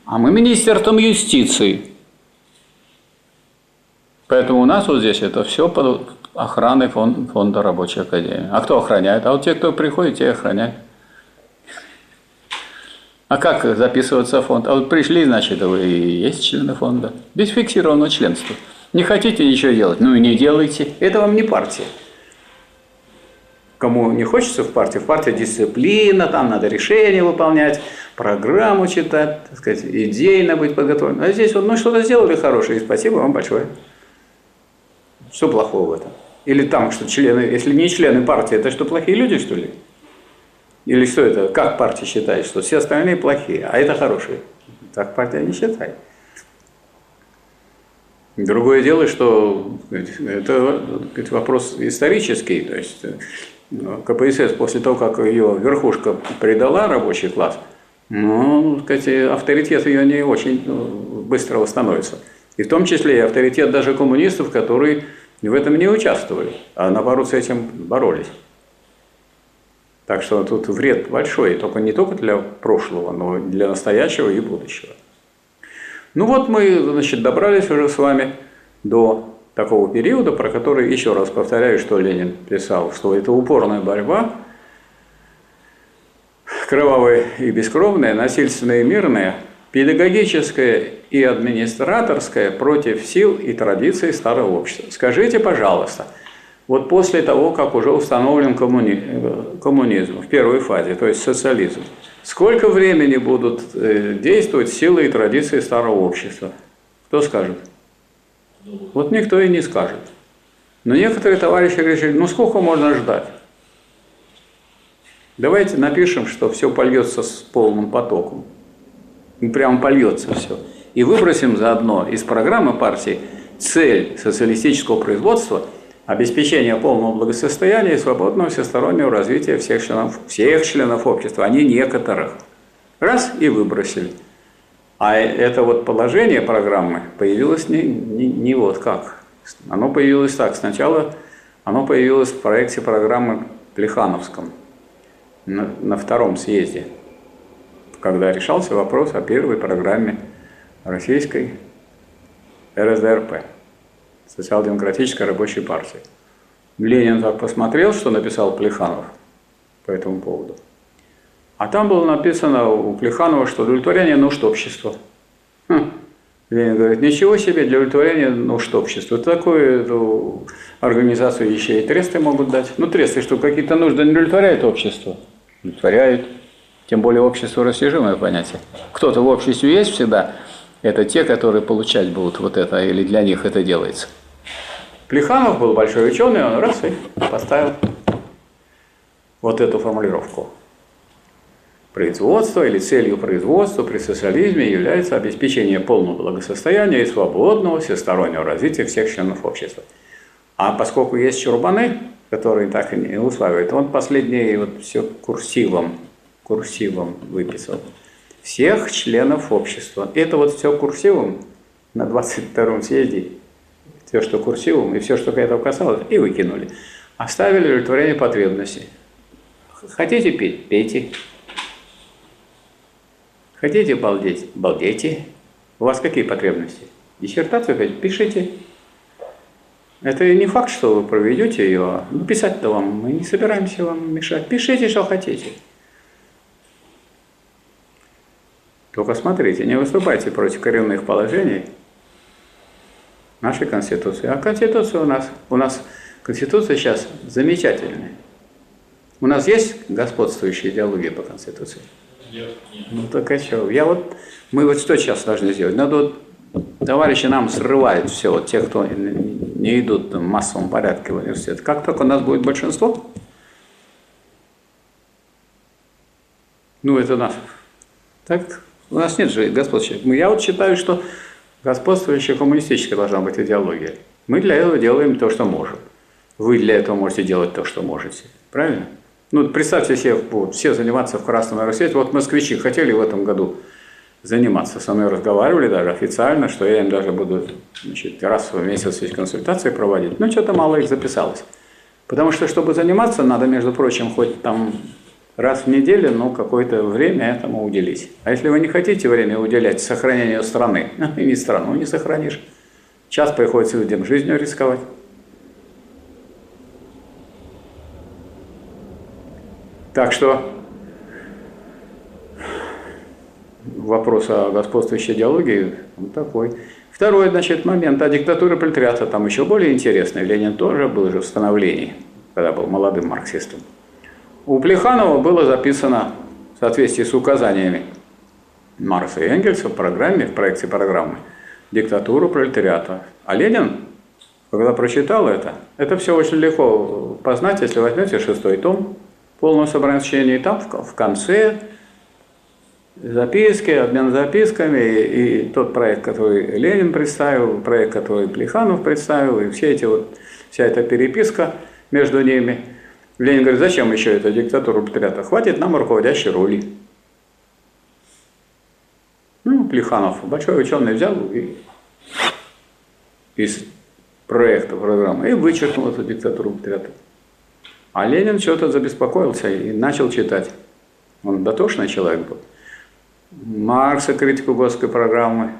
A: А мы Министерством юстиции. Поэтому у нас вот здесь это все под охраной фонда рабочей академии. А кто охраняет? А вот те, кто приходит, те охраняют. А как записываться в фонд? А вот пришли, значит, вы и есть члены фонда. Без фиксированного членства. Не хотите ничего делать? Ну и не делайте. Это вам не партия. Кому не хочется в партии, в партии дисциплина, там надо решения выполнять, программу читать, так сказать, идейно быть подготовленным. А здесь вот, ну что-то сделали хорошее, и спасибо вам большое. Что плохого в этом? Или там, что члены, если не члены партии, это что, плохие люди, что ли? Или что это, как партия считает, что все остальные плохие, а это хорошие? Так партия не считает. Другое дело, что это вопрос исторический, то есть КПСС после того, как ее верхушка предала рабочий класс, ну, сказать, авторитет ее не очень ну, быстро восстановится. И в том числе и авторитет даже коммунистов, которые в этом не участвовали, а наоборот с этим боролись. Так что тут вред большой, только не только для прошлого, но и для настоящего и будущего. Ну вот мы, значит, добрались уже с вами до такого периода, про который, еще раз повторяю, что Ленин писал, что это упорная борьба, кровавая и бескровная, насильственная и мирная – педагогическое и администраторское против сил и традиций старого общества. Скажите, пожалуйста, вот после того, как уже установлен коммуни... коммунизм в первой фазе, то есть социализм, сколько времени будут э, действовать силы и традиции старого общества? Кто скажет? Вот никто и не скажет. Но некоторые товарищи решили, ну сколько можно ждать? Давайте напишем, что все польется с полным потоком и прямо польется все. И выбросим заодно из программы партии цель социалистического производства – обеспечение полного благосостояния и свободного всестороннего развития всех членов, всех членов общества, а не некоторых. Раз – и выбросили. А это вот положение программы появилось не, не, не вот как. Оно появилось так. Сначала оно появилось в проекте программы Плехановском на, на втором съезде когда решался вопрос о первой программе российской РСДРП, Социал-демократической рабочей партии. Ленин так посмотрел, что написал Плеханов по этому поводу. А там было написано у Плеханова, что удовлетворение нужд общества. Ленин говорит, ничего себе для удовлетворения нужд общества. Такую эту организацию еще и тресты могут дать. Ну, тресты, что какие-то нужды не удовлетворяют общество. Удовлетворяют. Тем более общество растяжимое понятие. Кто-то в обществе есть всегда, это те, которые получать будут вот это, или для них это делается. Плеханов был большой ученый, он раз и поставил вот эту формулировку. Производство или целью производства при социализме является обеспечение полного благосостояния и свободного всестороннего развития всех членов общества. А поскольку есть чурбаны, которые так и не усваивают, он последний вот все курсивом, курсивом выписал. Всех членов общества. Это вот все курсивом на 22-м съезде, все, что курсивом, и все, что к этому касалось, и выкинули. Оставили удовлетворение потребностей. Хотите петь? Пейте. Хотите балдеть? Балдейте. У вас какие потребности? Диссертацию хотите? Пишите. Это не факт, что вы проведете ее. Ну, писать-то вам, мы не собираемся вам мешать. Пишите, что хотите. Только смотрите, не выступайте против коренных положений нашей Конституции. А Конституция у нас, у нас Конституция сейчас замечательная. У нас есть господствующая идеология по Конституции? Ну так а что? Я вот, мы вот что сейчас должны сделать? Надо вот, товарищи нам срывают все, вот те, кто не идут в массовом порядке в университет. Как только у нас будет большинство, ну это нас. Так у нас нет же господствующей. Я вот считаю, что господствующая коммунистическая должна быть идеология. Мы для этого делаем то, что можем. Вы для этого можете делать то, что можете. Правильно? Ну, представьте себе, будут все заниматься в Красном университете. Вот москвичи хотели в этом году заниматься. Со мной разговаривали даже официально, что я им даже буду значит, раз в месяц здесь консультации проводить. Но что-то мало их записалось. Потому что, чтобы заниматься, надо, между прочим, хоть там раз в неделю, но какое-то время этому уделить. А если вы не хотите время уделять сохранению страны, и не страну не сохранишь, час приходится людям жизнью рисковать. Так что вопрос о господствующей идеологии вот такой. Второй, значит, момент о диктатуре пролетариата там еще более интересный. Ленин тоже был же в становлении, когда был молодым марксистом. У Плеханова было записано в соответствии с указаниями Марса и Энгельса в программе, в проекте программы «Диктатура пролетариата». А Ленин, когда прочитал это, это все очень легко познать, если возьмете шестой том, полного собрания сочинений, и там в конце записки, обмен записками, и, и тот проект, который Ленин представил, проект, который Плеханов представил, и все эти вот, вся эта переписка между ними. Ленин говорит, зачем еще эта диктатура пролетариата? Хватит нам руководящей роли. Ну, Плеханов, большой ученый, взял и из проекта программы и вычеркнул эту диктатуру пролетариата. А Ленин что-то забеспокоился и начал читать. Он дотошный человек был. Маркса критику Готской программы,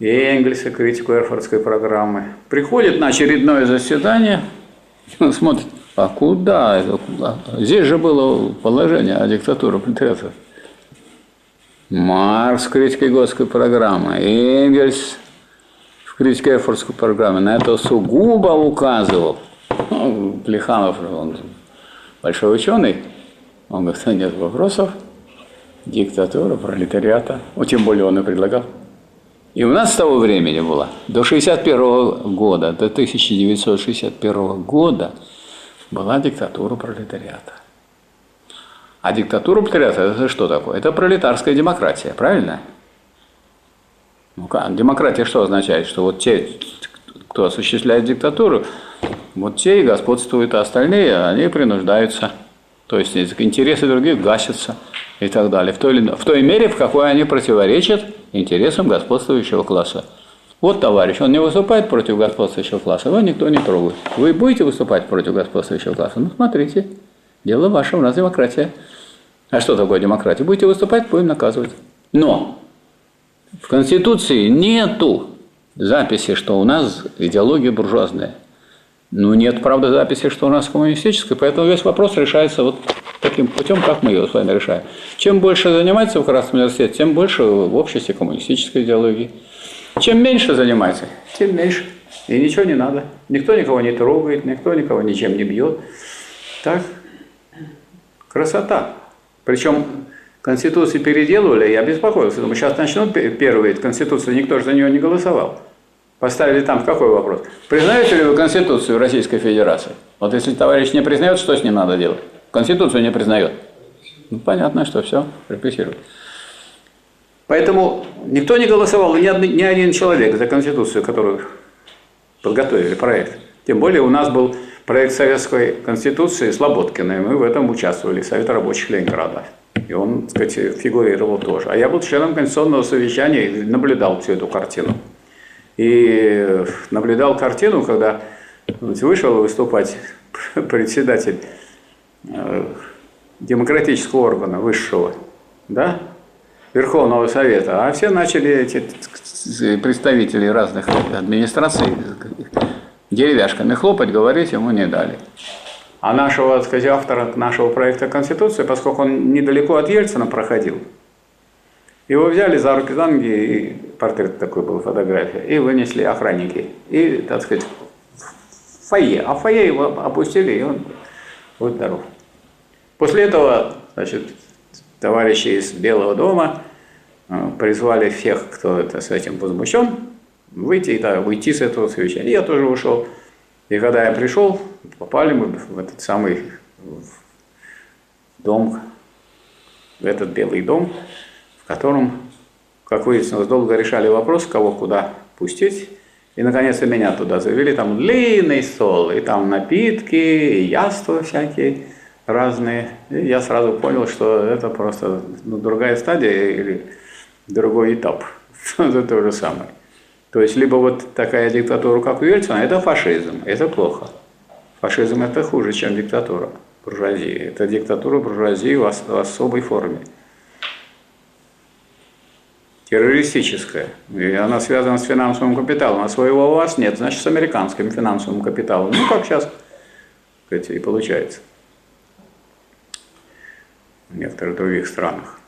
A: Энгельса критику Эрфордской программы. Приходит на очередное заседание, смотрит, а куда это? Куда? Здесь же было положение о диктатуре пролетариата. Маркс критикой Готской программы, Энгельс в критике Эрфордской программы на это сугубо указывал. Ну, Плеханов, он большой ученый, он говорит, нет вопросов, диктатура, пролетариата, ну, тем более он и предлагал. И у нас с того времени было, до 61 года, до 1961 года была диктатура пролетариата. А диктатура пролетариата – это что такое? Это пролетарская демократия, правильно? Ну, демократия что означает? Что вот те, кто осуществляет диктатуру, вот те и господствуют, а остальные, они принуждаются. То есть интересы других гасятся и так далее. В той, или, в той мере, в какой они противоречат интересам господствующего класса. Вот товарищ, он не выступает против господствующего класса, его никто не трогает. Вы будете выступать против господствующего класса? Ну, смотрите, дело ваше, у нас демократия. А что такое демократия? Будете выступать, будем наказывать. Но в Конституции нету записи, что у нас идеология буржуазная. Ну, нет, правда, записи, что у нас коммунистическая, поэтому весь вопрос решается вот таким путем, как мы его с вами решаем. Чем больше занимается в Красном университете, тем больше в обществе коммунистической идеологии. Чем меньше занимается, тем меньше. И ничего не надо. Никто никого не трогает, никто никого ничем не бьет. Так, красота. Причем Конституцию переделывали, я беспокоился. Думаю, сейчас начнут первые Конституцию, никто же за нее не голосовал. Поставили там какой вопрос? Признаете ли вы Конституцию Российской Федерации? Вот если товарищ не признает, что с ним надо делать? Конституцию не признает. Ну, понятно, что все, репрессируют. Поэтому никто не голосовал, ни, один, ни один человек за Конституцию, которую подготовили проект. Тем более у нас был проект Советской Конституции Слободкина, и мы в этом участвовали, Совет рабочих Ленинграда. И он, так сказать, фигурировал тоже. А я был членом Конституционного совещания и наблюдал всю эту картину. И наблюдал картину, когда вышел выступать председатель э, демократического органа высшего, да, Верховного Совета, а все начали эти представители разных администраций деревяшками хлопать, говорить ему не дали. А нашего, так сказать, автора нашего проекта Конституции, поскольку он недалеко от Ельцина проходил, его взяли за руки за ноги, и портрет такой был, фотография, и вынесли охранники. И, так сказать, в фойе. А в фойе его опустили, и он будет здоров. После этого, значит, товарищи из Белого дома э, призвали всех, кто это, с этим возмущен, выйти, да, уйти с этого совещания. Я тоже ушел. И когда я пришел, попали мы в этот самый дом, в этот белый дом, в котором, как выяснилось, долго решали вопрос, кого куда пустить. И, наконец, меня туда завели, там длинный стол, и там напитки, и яства всякие разные. И я сразу понял, что это просто ну, другая стадия или другой этап. это то же самое. То есть, либо вот такая диктатура, как у Ельцина, это фашизм, это плохо. Фашизм это хуже, чем диктатура буржуазии. Это диктатура буржуазии в особой форме. Террористическая. И она связана с финансовым капиталом. А своего у вас нет, значит, с американским финансовым капиталом. Ну, как сейчас, кстати, и получается. В некоторых других странах.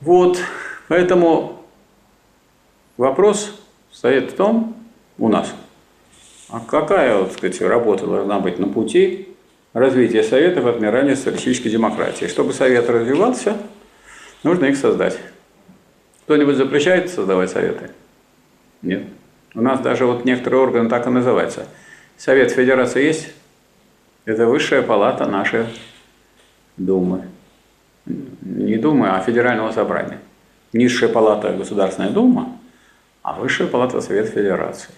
A: Вот, поэтому Вопрос стоит в том у нас, а какая, вот, сказать, работа должна быть на пути развития Советов отмирания социалистической демократии. Чтобы Совет развивался, нужно их создать. Кто-нибудь запрещает создавать Советы? Нет. У нас даже вот некоторые органы так и называются. Совет Федерации есть? Это высшая палата нашей Думы. Не Думы, а Федерального собрания. Низшая палата Государственная Дума, а Высшая палата Совет Федерации.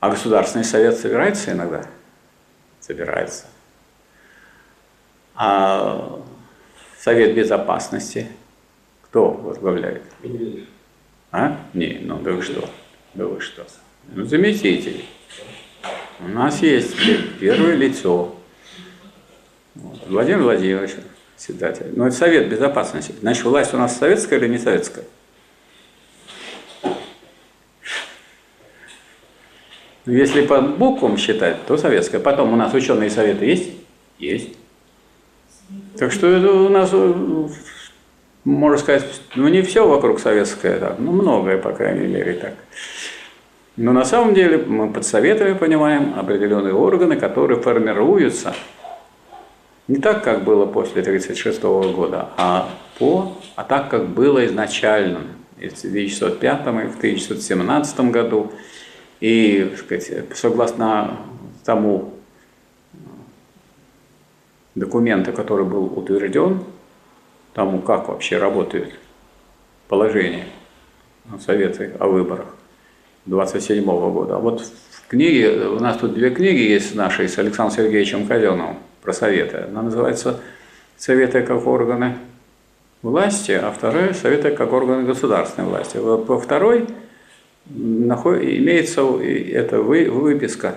A: А Государственный совет собирается иногда? Собирается. А Совет Безопасности кто возглавляет? А? Не, ну да вы что? Да вы что? Ну, заместитель. У нас есть первое лицо. Вот. Владимир Владимирович, председатель. Но это Совет Безопасности. Значит, власть у нас советская или не советская? Ну, если по буквам считать, то советская. Потом у нас ученые советы есть? Есть. Так что это у нас, э, можно сказать, ну не все вокруг советское, так, ну многое, по крайней мере, так. Но на самом деле мы под советами понимаем определенные органы, которые формируются не так, как было после 1936 года, а, по, а так, как было изначально, в 1905 и в 1917 году. И, сказать, согласно тому документу, который был утвержден, тому, как вообще работает положение Советы о выборах 27 года. А вот в книге, у нас тут две книги есть наши с Александром Сергеевичем Казеновым про Советы. Она называется «Советы как органы власти», а вторая «Советы как органы государственной власти». Во второй имеется эта выписка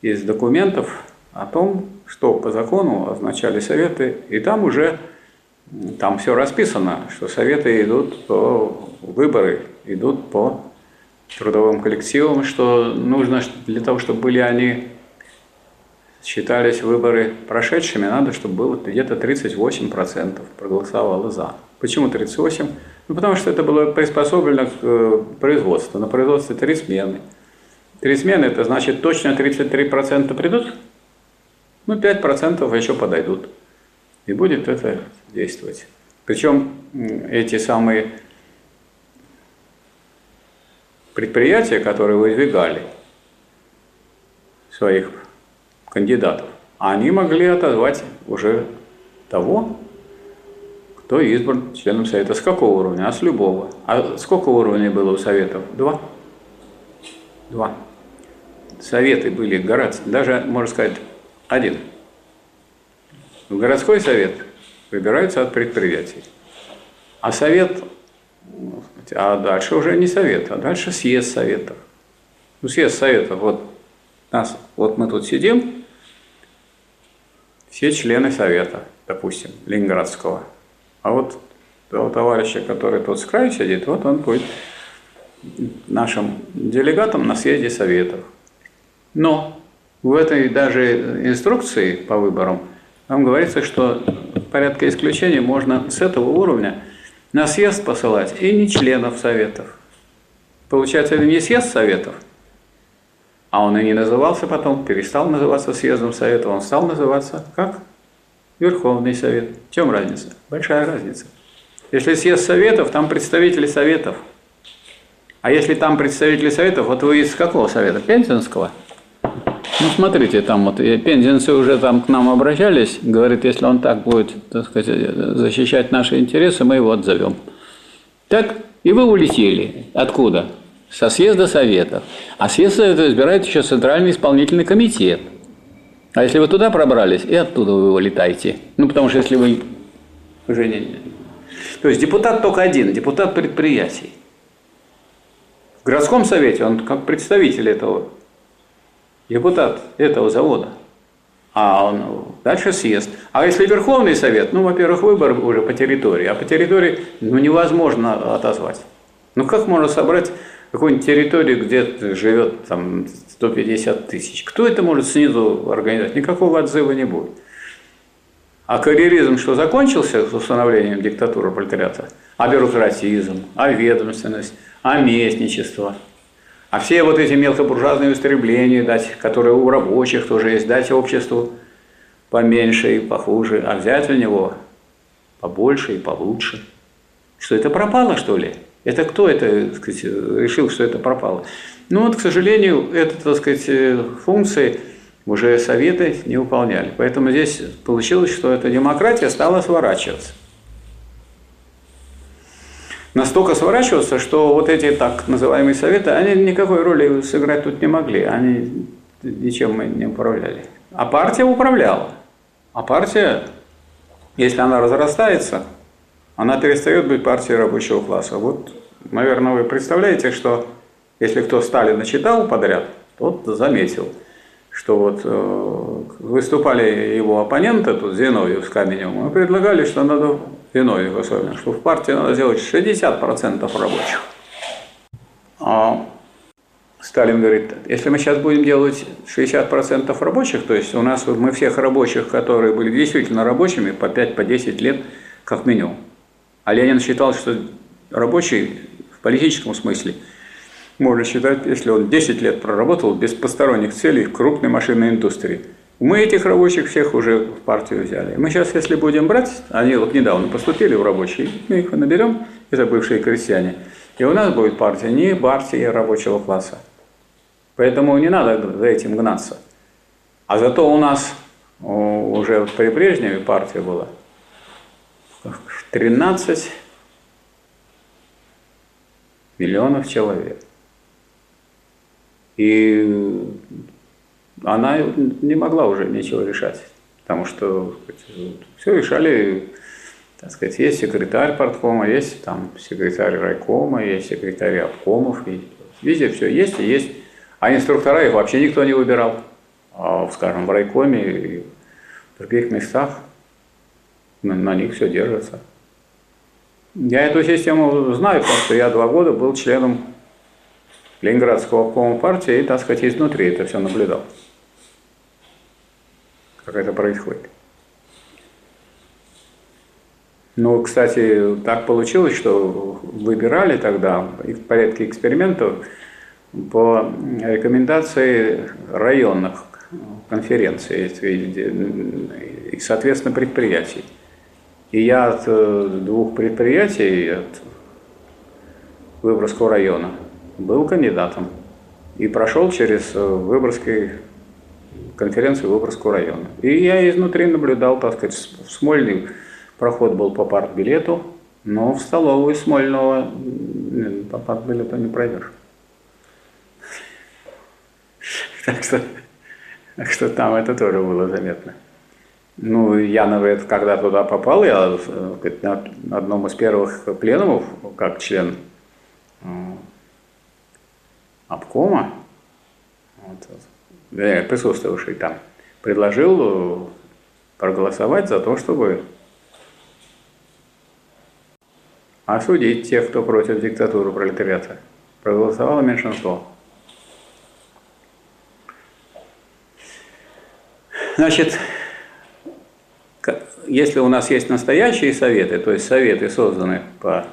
A: из документов о том, что по закону означали советы, и там уже там все расписано, что советы идут по выборы, идут по трудовым коллективам, что нужно для того, чтобы были они считались выборы прошедшими, надо, чтобы было где-то 38% проголосовало за. Почему 38? Ну, потому что это было приспособлено к э, производству. На производстве три смены. Три смены, это значит точно 33% придут, ну, 5% еще подойдут. И будет это действовать. Причем эти самые предприятия, которые выдвигали своих кандидатов, они могли отозвать уже того, кто избран членом Совета. С какого уровня? А с любого. А сколько уровней было у Советов? Два. Два. Советы были городские, даже, можно сказать, один. В городской совет выбирается от предприятий. А совет, а дальше уже не совет, а дальше съезд советов. Ну, съезд советов, вот нас, вот мы тут сидим, все члены совета, допустим, Ленинградского. А вот того товарища, который тут с краю сидит, вот он будет нашим делегатом на съезде советов. Но в этой даже инструкции по выборам там говорится, что в порядке исключения можно с этого уровня на съезд посылать и не членов советов. Получается, это не съезд советов, а он и не назывался потом, перестал называться съездом совета, он стал называться как Верховный Совет. В чем разница? Большая разница. Если съезд Советов, там представители Советов. А если там представители Советов, вот вы из какого Совета? Пензенского? Ну, смотрите, там вот пензенцы уже там к нам обращались, говорит, если он так будет, так сказать, защищать наши интересы, мы его отзовем. Так, и вы улетели. Откуда? Со съезда Советов. А съезд Советов избирает еще Центральный исполнительный комитет. А если вы туда пробрались, и оттуда вы вылетаете. Ну, потому что если вы уже не... То есть депутат только один, депутат предприятий. В городском совете он как представитель этого, депутат этого завода. А он дальше съезд. А если Верховный Совет, ну, во-первых, выбор уже по территории, а по территории ну, невозможно отозвать. Ну, как можно собрать какую-нибудь территорию, где живет там 150 тысяч. Кто это может снизу организовать? Никакого отзыва не будет. А карьеризм что закончился с установлением диктатуры пролетариата? А бюрократизм, а ведомственность, а местничество. А все вот эти мелкобуржуазные устремления дать, которые у рабочих тоже есть, дать обществу поменьше и похуже, а взять у него побольше и получше. Что это пропало, что ли? Это кто это, так сказать, решил, что это пропало? Ну вот, к сожалению, это, так сказать, э, функции уже советы не выполняли. Поэтому здесь получилось, что эта демократия стала сворачиваться. Настолько сворачиваться, что вот эти так называемые советы, они никакой роли сыграть тут не могли. Они ничем не управляли. А партия управляла. А партия, если она разрастается, она перестает быть партией рабочего класса. Вот, наверное, вы представляете, что если кто Сталина читал подряд, тот заметил, что вот э, выступали его оппоненты, тут Зиновьев с Каменевым, и предлагали, что надо, Зиновьев особенно, что в партии надо сделать 60% рабочих. А Сталин говорит, если мы сейчас будем делать 60% рабочих, то есть у нас мы всех рабочих, которые были действительно рабочими, по 5-10 по лет, как минимум, а Ленин считал, что рабочий в политическом смысле можно считать, если он 10 лет проработал без посторонних целей в крупной машинной индустрии. Мы этих рабочих всех уже в партию взяли. Мы сейчас, если будем брать, они вот недавно поступили в рабочие, мы их наберем, это бывшие крестьяне, и у нас будет партия не партия рабочего класса. Поэтому не надо за этим гнаться. А зато у нас уже при Брежневе партия была – 13 миллионов человек. И она не могла уже ничего решать, потому что все решали, так сказать, есть секретарь парткома, есть там секретарь райкома, есть секретарь обкомов, и везде все есть и есть. А инструктора их вообще никто не выбирал. А, скажем, в райкоме и в других местах на, на них все держится. Я эту систему знаю, потому что я два года был членом Ленинградского обкома партии и, так сказать, изнутри это все наблюдал. Как это происходит. Ну, кстати, так получилось, что выбирали тогда в порядке экспериментов по рекомендации районных конференций и, соответственно, предприятий. И я от э, двух предприятий, от Выборгского района, был кандидатом и прошел через э, Выборгский конференцию Выборгского района. И я изнутри наблюдал, так сказать, Смольный проход был по партбилету, но в столовую Смольного по партбилету не пройдешь. Так что, так что там это тоже было заметно. Ну, я, наверное, когда туда попал, я сказать, на одном из первых пленумов, как член э, обкома, присутствовавший там, предложил э, проголосовать за то, чтобы осудить тех, кто против диктатуры пролетариата. Проголосовало меньшинство. Значит, если у нас есть настоящие советы, то есть советы созданы по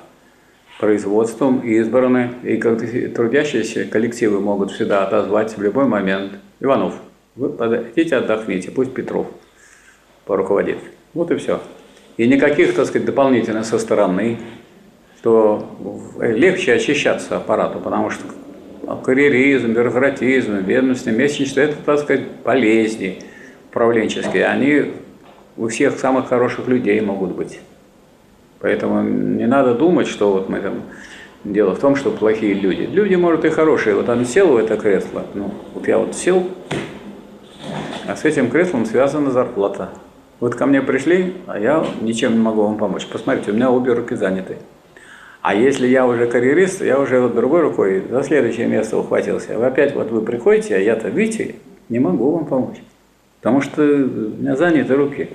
A: производством, избраны, и как трудящиеся коллективы могут всегда отозвать в любой момент. Иванов, вы подойдите, отдохните, пусть Петров поруководит. Вот и все. И никаких, так сказать, дополнительно со стороны, то легче очищаться аппарату, потому что карьеризм, бюрократизм, ведомственное месячничество – это, так сказать, болезни управленческие. Они у всех самых хороших людей могут быть. Поэтому не надо думать, что вот мы там... Дело в том, что плохие люди. Люди, может, и хорошие. Вот он сел в это кресло. Ну, вот я вот сел, а с этим креслом связана зарплата. Вот ко мне пришли, а я ничем не могу вам помочь. Посмотрите, у меня обе руки заняты. А если я уже карьерист, я уже вот другой рукой за следующее место ухватился. Вы опять вот вы приходите, а я-то, видите, не могу вам помочь. Потому что у меня заняты руки.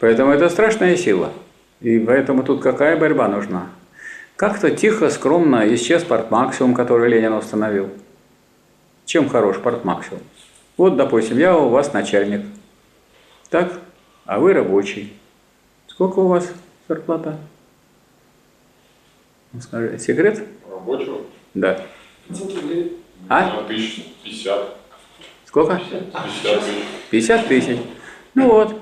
A: Поэтому это страшная сила. И поэтому тут какая борьба нужна? Как-то тихо, скромно исчез портмаксимум, который Ленин установил. Чем хорош портмаксимум? Вот, допустим, я у вас начальник. Так? А вы рабочий. Сколько у вас зарплата? Скажи, секрет?
C: Рабочего?
A: Да.
C: 500 рублей.
A: А?
C: Тысяч, 50.
A: Сколько?
C: 50 тысяч.
A: 50 тысяч. Ну вот.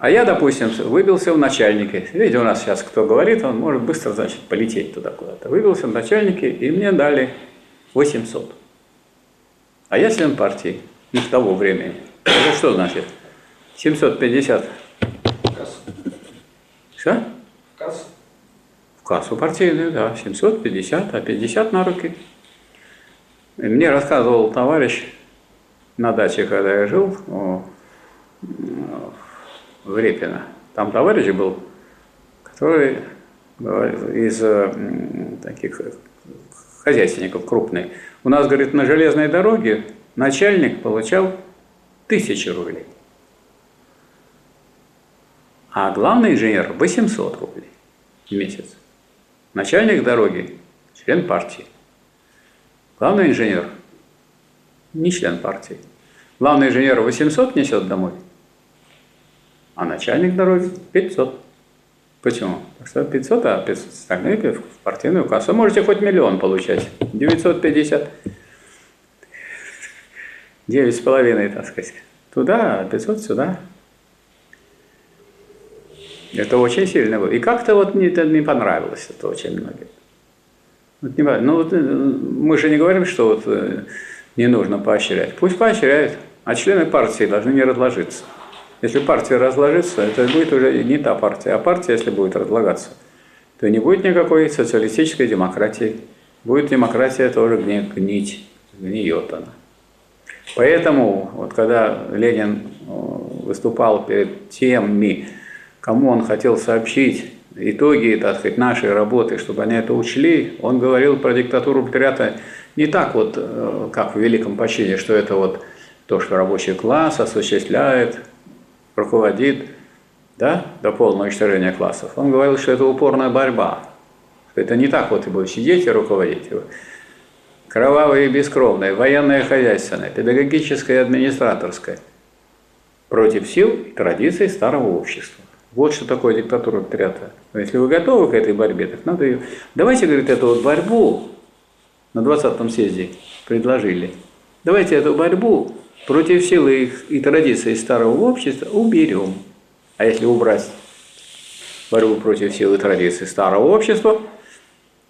A: А я, допустим, выбился в начальнике. Видите, у нас сейчас кто говорит, он может быстро, значит, полететь туда куда-то. Выбился в начальнике, и мне дали 800. А я член партии, не в того времени. Это что значит? 750.
C: Касса.
A: Что?
C: Касса.
A: В кассу партийную, да, 750, а 50 на руки. И мне рассказывал товарищ на даче, когда я жил, о, в Репино. Там товарищ был, который из таких хозяйственников крупный. У нас, говорит, на железной дороге начальник получал тысячи рублей. А главный инженер 800 рублей в месяц. Начальник дороги – член партии. Главный инженер – не член партии. Главный инженер 800 несет домой – а начальник дороги 500. Почему? Потому что 500, а 500 остальные в партийную кассу. Можете хоть миллион получать. 950. 9 с половиной, так сказать. Туда, 500 сюда. Это очень сильно было. И как-то вот мне это не понравилось, это очень многим. Вот не, ну, вот, э, мы же не говорим, что вот э, не нужно поощрять. Пусть поощряют, а члены партии должны не разложиться. Если партия разложится, это будет уже не та партия, а партия, если будет разлагаться, то не будет никакой социалистической демократии. Будет демократия тоже гнить, гниет она. Поэтому, вот когда Ленин э, выступал перед теми, кому он хотел сообщить итоги, так сказать, нашей работы, чтобы они это учли, он говорил про диктатуру пролетариата не так вот, э, как в Великом Почине, что это вот то, что рабочий класс осуществляет, руководит да, до полного уничтожения классов, он говорил, что это упорная борьба. Это не так вот и будет сидеть и руководить. Кровавое и бескровное, военное хозяйственное, педагогическое и администраторское. против сил и традиций старого общества. Вот что такое диктатура пролетариата. Если вы готовы к этой борьбе, так надо ее... Давайте, говорит, эту вот борьбу на 20-м съезде предложили. Давайте эту борьбу против силы и, и традиций старого общества уберем. А если убрать борьбу против силы традиций старого общества,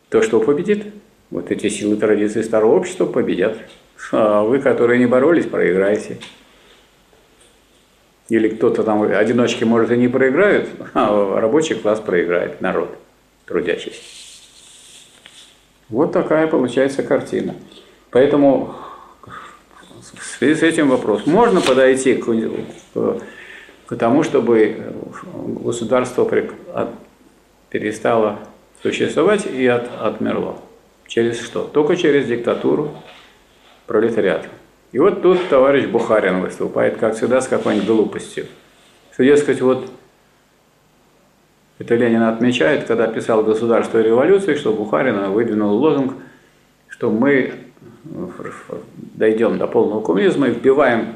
A: то что победит? Вот эти силы традиции старого общества победят. А вы, которые не боролись, проиграете. Или кто-то там, одиночки, может, и не проиграют, а рабочий класс проиграет, народ трудящийся. Вот такая получается картина. Поэтому в связи с этим вопрос. Можно подойти к, к, к тому, чтобы государство перестало существовать и от, отмерло. Через что? Только через диктатуру пролетариата. И вот тут товарищ Бухарин выступает, как всегда, с какой-нибудь глупостью. Что, дескать, вот это Ленин отмечает, когда писал «Государство и революции», что Бухарин выдвинул лозунг, что мы дойдем до полного коммунизма и вбиваем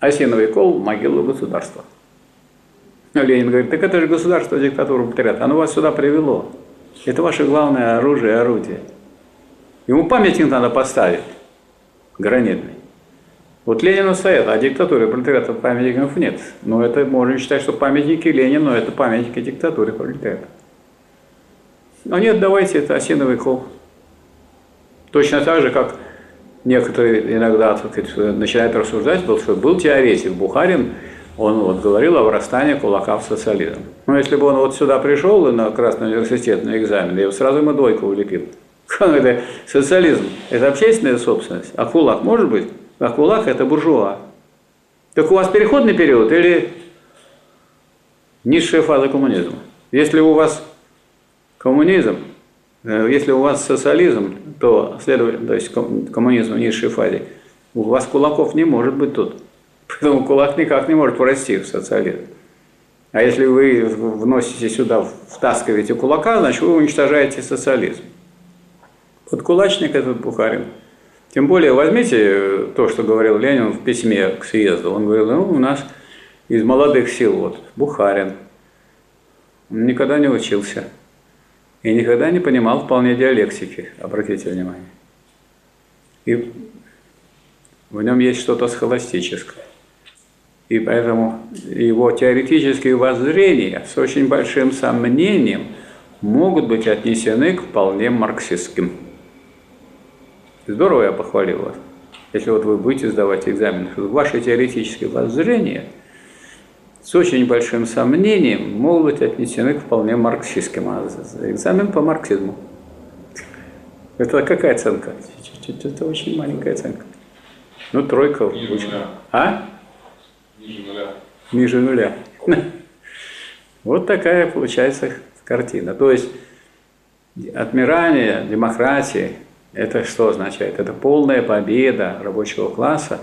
A: осиновый кол в могилу государства. Но Ленин говорит, так это же государство, диктатура, пролетариат, оно вас сюда привело. Это ваше главное оружие, орудие. Ему памятник надо поставить, гранитный. Вот Ленину стоят, а диктатуре пролетариата памятников нет. Но это можно считать, что памятники Ленину – это памятники диктатуре пролетариата. Но нет, давайте это осиновый кол. Точно так же, как некоторые иногда так сказать, начинают рассуждать, был, что был теоретик Бухарин, он вот говорил о врастании кулака в социализм. Но если бы он вот сюда пришел на Красный университет на экзамен, я бы сразу ему двойку улепил. Это социализм – это общественная собственность, а кулак может быть? а кулак – это буржуа. Так у вас переходный период или низшая фаза коммунизма? Если у вас коммунизм, если у вас социализм, то, следовательно, то есть коммунизм в низшей фазе, у вас кулаков не может быть тут. Поэтому кулак никак не может пройти в социализм. А если вы вносите сюда, втаскиваете кулака, значит вы уничтожаете социализм. Вот кулачник этот Бухарин – тем более, возьмите то, что говорил Ленин в письме к съезду. Он говорил, ну, у нас из молодых сил, вот, Бухарин, он никогда не учился и никогда не понимал вполне диалектики, обратите внимание. И в нем есть что-то схоластическое. И поэтому его теоретические воззрения с очень большим сомнением могут быть отнесены к вполне марксистским. Здорово я похвалил вас. Если вот вы будете сдавать экзамен, ваши теоретические воззрения с очень большим сомнением могут быть отнесены к вполне марксистским. Экзамен по марксизму. Это какая оценка? Это очень маленькая оценка. Ну, тройка.
C: Ниже
A: очень.
C: нуля.
A: А?
C: Ниже нуля.
A: Ниже нуля. Вот такая получается картина. То есть отмирание демократии – это что означает? Это полная победа рабочего класса,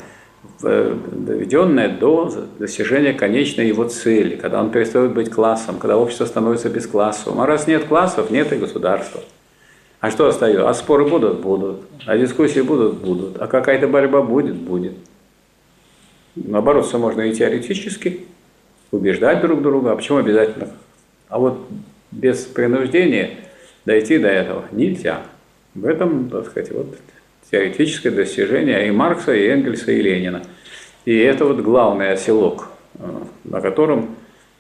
A: доведенная до достижения конечной его цели, когда он перестает быть классом, когда общество становится бесклассовым. А раз нет классов, нет и государства. А что остается? А споры будут? Будут. А дискуссии будут? Будут. А какая-то борьба будет? Будет. Но бороться можно и теоретически, убеждать друг друга. А почему обязательно? А вот без принуждения дойти до этого нельзя. В этом, так сказать, вот теоретическое достижение и Маркса, и Энгельса, и Ленина. И это вот главный оселок, э, на котором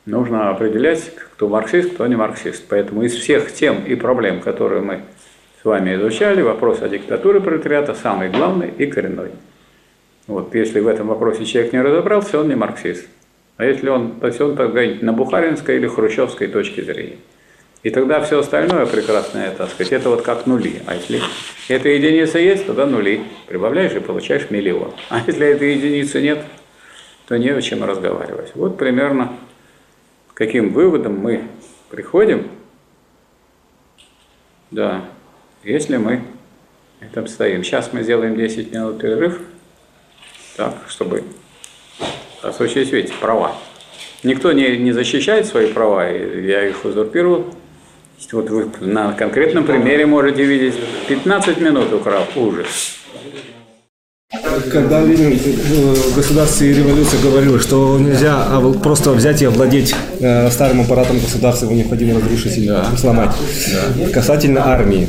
A: нужно определять, кто марксист, кто не марксист. Поэтому из всех тем и проблем, которые мы с вами изучали, вопрос о диктатуре пролетариата самый главный и коренной. Вот, если в этом вопросе человек не разобрался, он не марксист. А если он, то есть он, сказать, на бухаринской или хрущевской точке зрения. И тогда все остальное прекрасное, так сказать, это вот как нули. А если эта единица есть, тогда нули. Прибавляешь и получаешь миллион. А если этой единицы нет, то не о чем разговаривать. Вот примерно каким выводом мы приходим, да, если мы это обстоим. Сейчас мы сделаем 10 минут перерыв, так, чтобы осуществить права. Никто не, не защищает свои права, я их узурпировал. Вот вы на конкретном примере можете видеть 15 минут украл ужас.
D: Когда Ленин э, в государстве и революции говорил, что нельзя ов- просто взять и овладеть э, старым аппаратом государства, его необходимо разрушить или сломать. Касательно армии.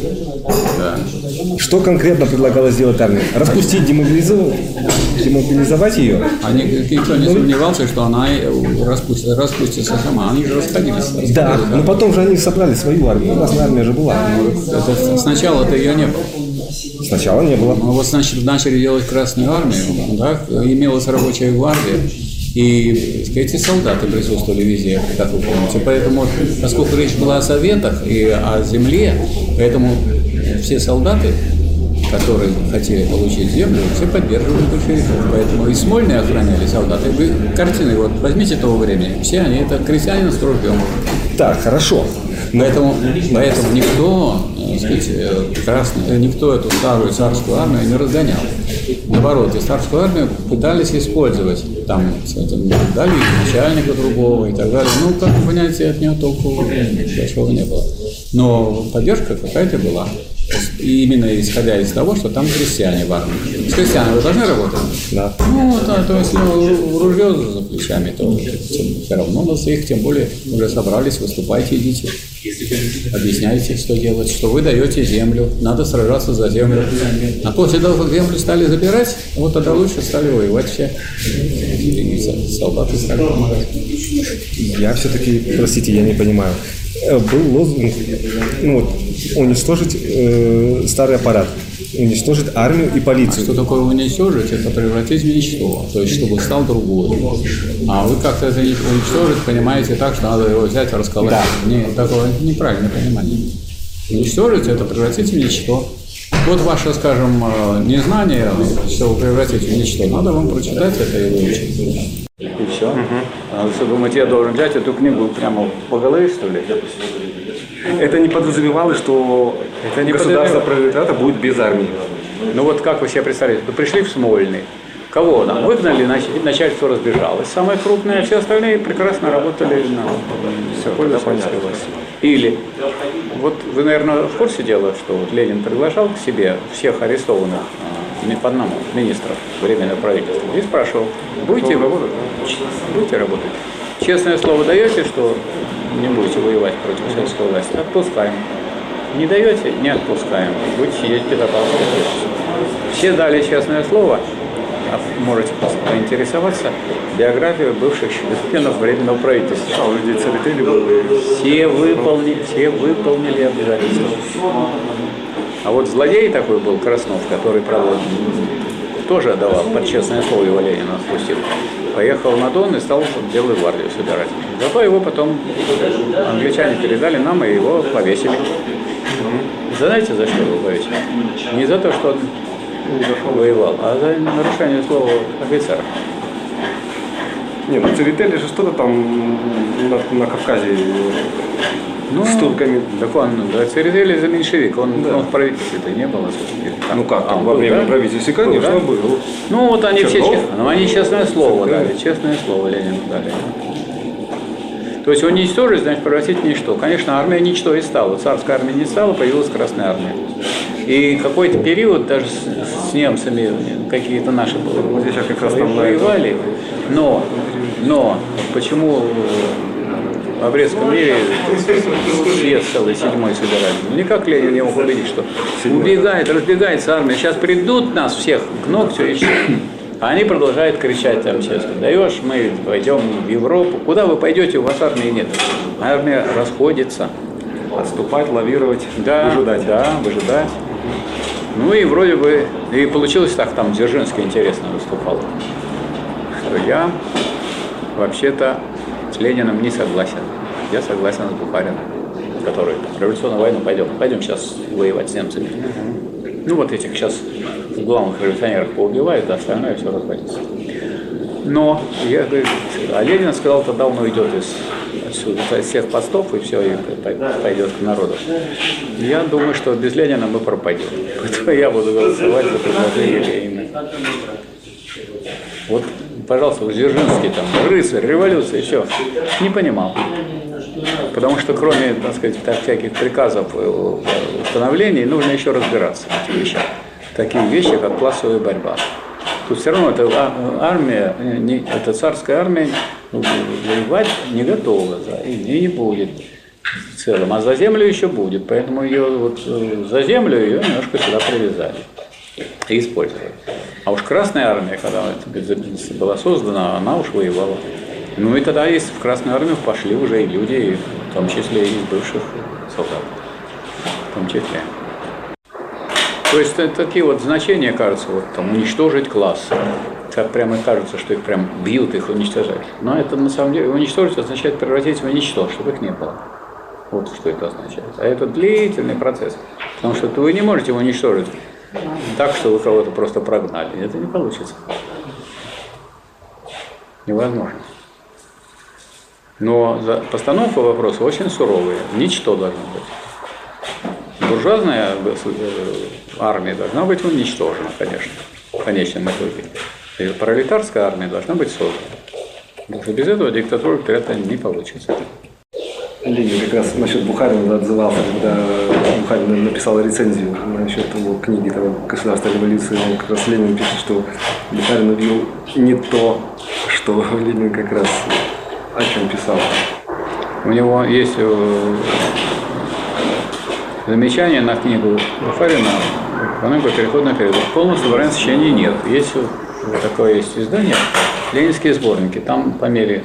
D: Что конкретно предлагалось сделать армии? Распустить, демобилизовать, демобилизовать ее?
E: Они, никто не сомневался, что она и распустится, распустится сама. Они же расходились.
D: Да,
E: расходились,
D: но потом же они собрали свою армию. Красная армия же была.
E: Это сначала-то ее не было.
D: Сначала не было.
E: Ну, вот значит, начали делать Красную Армию, да, имелась рабочая гвардия, и эти солдаты присутствовали везде, как вы помните. Поэтому, поскольку речь была о советах и о земле, поэтому все солдаты, которые хотели получить землю, все поддерживали большевиков. Поэтому и Смольные охраняли солдаты. Вы картины, вот возьмите того времени, все они, это крестьянин с ружьем.
D: Так, хорошо.
E: Поэтому, поэтому никто, так сказать, э, э, никто эту старую царскую армию не разгонял. Наоборот, и царскую армию пытались использовать. Там, там дали начальника другого и так далее. Ну, как вы понимаете, от него толку большого не было. Но поддержка какая-то была. И именно исходя из того, что там крестьяне в армии. С крестьянами вы должны работать?
D: Да.
E: Ну, да, то есть ну, ру- ружье за плечами, то все равно нас их, тем более уже собрались, выступайте, идите. Объясняйте, что делать, что вы даете землю, надо сражаться за землю. А после того, как землю стали забирать, вот тогда лучше стали воевать все. И со- солдаты стали помогать.
D: Я все-таки, простите, я не понимаю. Э, Был лозунг, ну вот, уничтожить э, старый аппарат, уничтожить армию и
E: Что
D: полицию.
E: такое уничтожить? Это превратить в ничто, то есть чтобы стал другой. А вы как-то это уничтожить понимаете так, что надо его взять и расколоть. Не, такого неправильное понимание. Уничтожить – это превратить в ничто. Вот ваше, скажем, э, незнание, чтобы превратить в ничто, надо вам прочитать это и выучить.
A: И все. А вы что, думаете, я должен взять эту книгу прямо по голове, что ли?
D: Это не подразумевалось, что
A: Это не
D: государство пролетариата будет без армии.
A: Ну вот как вы себе представляете? Вы пришли в Смольный, кого там выгнали, нач- начальство разбежалось. Самое крупное, все остальные прекрасно работали на все, пользу советской власти. Или, вот вы, наверное, в курсе дела, что вот Ленин приглашал к себе всех арестованных ми- по одному министров временного правительства и спрашивал, будете работать? Будете работать? Честное слово даете, что не будете воевать против советской власти? Отпускаем. Не даете? Не отпускаем. Будете сидеть в. Все дали честное слово. А Можете поинтересоваться биографию бывших членов Временного правительства.
D: А у людей были.
A: Все выполнили, все выполнили обязательства. А вот злодей такой был Краснов, который, правда, тоже отдавал под честное слово его Ленина отпустил. Поехал на Дон и стал Белую гвардию собирать. Зато его потом англичане передали нам, и его повесили. Знаете, за что его повесили? Не за то, что он воевал, а за нарушение слова офицера.
D: Не, ну церетели же что-то там на, на Кавказе
A: Ну,
D: с турками.
A: Так он, да, Церетели за меньшевик, он, он в правительстве-то не был. там?
D: Ну как,
A: А,
D: там,
A: он
D: во
A: был,
D: время
A: да?
D: правительства, конечно,
A: да?
D: был.
A: Ну вот они все,
D: Чернов?
A: честно, ну, они честное слово
D: Церетели.
A: дали, честное слово Ленину дали. То есть уничтожить, значит, превратить в ничто. Конечно, армия ничто и стала. Царская армия не стала, появилась Красная армия. И какой-то период даже с, с немцами какие-то наши
D: Вот здесь как раз там
A: воевали. Но, но почему в Брестском мире съезд целый седьмой собирали? Ну, никак Ленин не мог убедить, что убегает, разбегается армия. Сейчас придут нас всех к ногтю и все. А они продолжают кричать там сейчас, даешь, мы пойдем в Европу. Куда вы пойдете, у вас армии нет. Армия расходится.
D: Отступать, лавировать,
A: Да,
D: выжидать.
A: Да, выжидать. Ну и вроде бы, и получилось так, там Дзержинский интересно выступал, что я вообще-то с Лениным не согласен. Я согласен с Бухариным, который в революционную войну пойдем. Пойдем сейчас воевать с немцами. Ну вот этих сейчас главных революционеров поубивают, а остальное все расходится. Но я говорю, а Ленин сказал, тогда он уйдет из отсюда, из всех постов и все, и пой- пойдет к народу. Я думаю, что без Ленина мы пропадем. Поэтому я буду голосовать за предложение Ленина. Вот, пожалуйста, Дзержинский там, рыцарь, революция, все. Не понимал. Потому что кроме, так сказать, так, всяких приказов э, установлений, нужно еще разбираться в этих вещах. Такие вещи, как классовая борьба. Тут все равно эта а- армия, э, не- эта царская армия ну, воевать не готова, да, и не, будет в целом, а за землю еще будет, поэтому ее вот э, за землю ее немножко сюда привязали и использовали. А уж Красная армия, когда была создана, она уж воевала. Ну и тогда есть в Красную армию пошли уже и люди, в том числе и из бывших солдат. В том числе. То есть такие вот значения, кажется, вот там уничтожить класс. Так прямо кажется, что их прям бьют, их уничтожают. Но это на самом деле уничтожить означает превратить в ничто, чтобы их не было. Вот что это означает. А это длительный процесс. Потому что вы не можете уничтожить так, что вы кого-то просто прогнали. Это не получится. Невозможно. Но постановка вопроса очень суровая. Ничто должно быть. Буржуазная э, армия должна быть уничтожена, конечно, в конечном итоге. И пролетарская армия должна быть создана. Потому что без этого диктатура это не получится.
D: Ленин как раз насчет Бухарина отзывался, когда Бухарин написал рецензию насчет его книги там, «Государство революции». Он как раз Ленин пишет, что Бухарин убил не то, что Ленин как раз о чем писал.
A: У него есть э, замечание на книгу Бухарина «Экономика переходного периода». Полного собрания сочинений нет. Есть вот такое есть издание «Ленинские сборники». Там по мере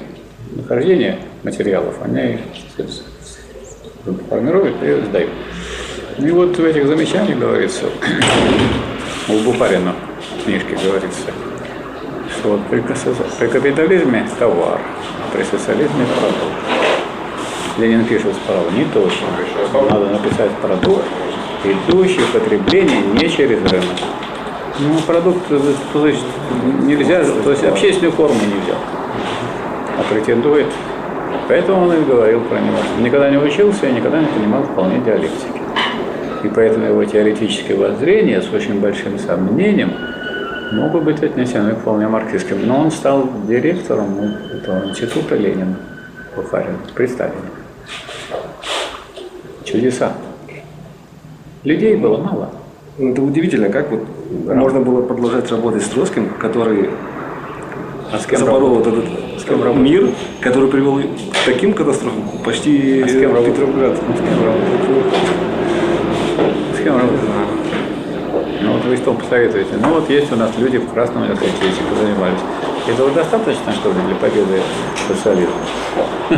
A: нахождения материалов они формируют и сдают. И вот в этих замечаниях говорится, у Бухарина в книжке говорится, вот при, при капитализме товар, а при социализме продукт. Ленин пишет справа, не точно. Надо написать продукт, идущий потребление не через рынок. Ну, продукт, то есть нельзя, то есть общественную форму нельзя, а претендует. Поэтому он и говорил про него. Никогда не учился и никогда не понимал вполне диалектики. И поэтому его теоретические воззрения с очень большим сомнением могут быть отнесены вполне марксистским. Но он стал директором этого института Ленина Бухарин при Сталине. Чудеса. Людей было мало.
D: Ну, это удивительно, как вот
A: Да.
D: можно было продолжать работать с Троцким, который
A: А с кем
D: запорол вот этот
A: С кем работал?
D: мир, который привел к таким катастрофам, почти
A: А с кем?
D: Петроград.
A: С кем работал? С кем работал? Вот вы что посоветуете? Ну вот есть у нас люди в Красном этим занимались. Этого достаточно, что ли, для победы социализма?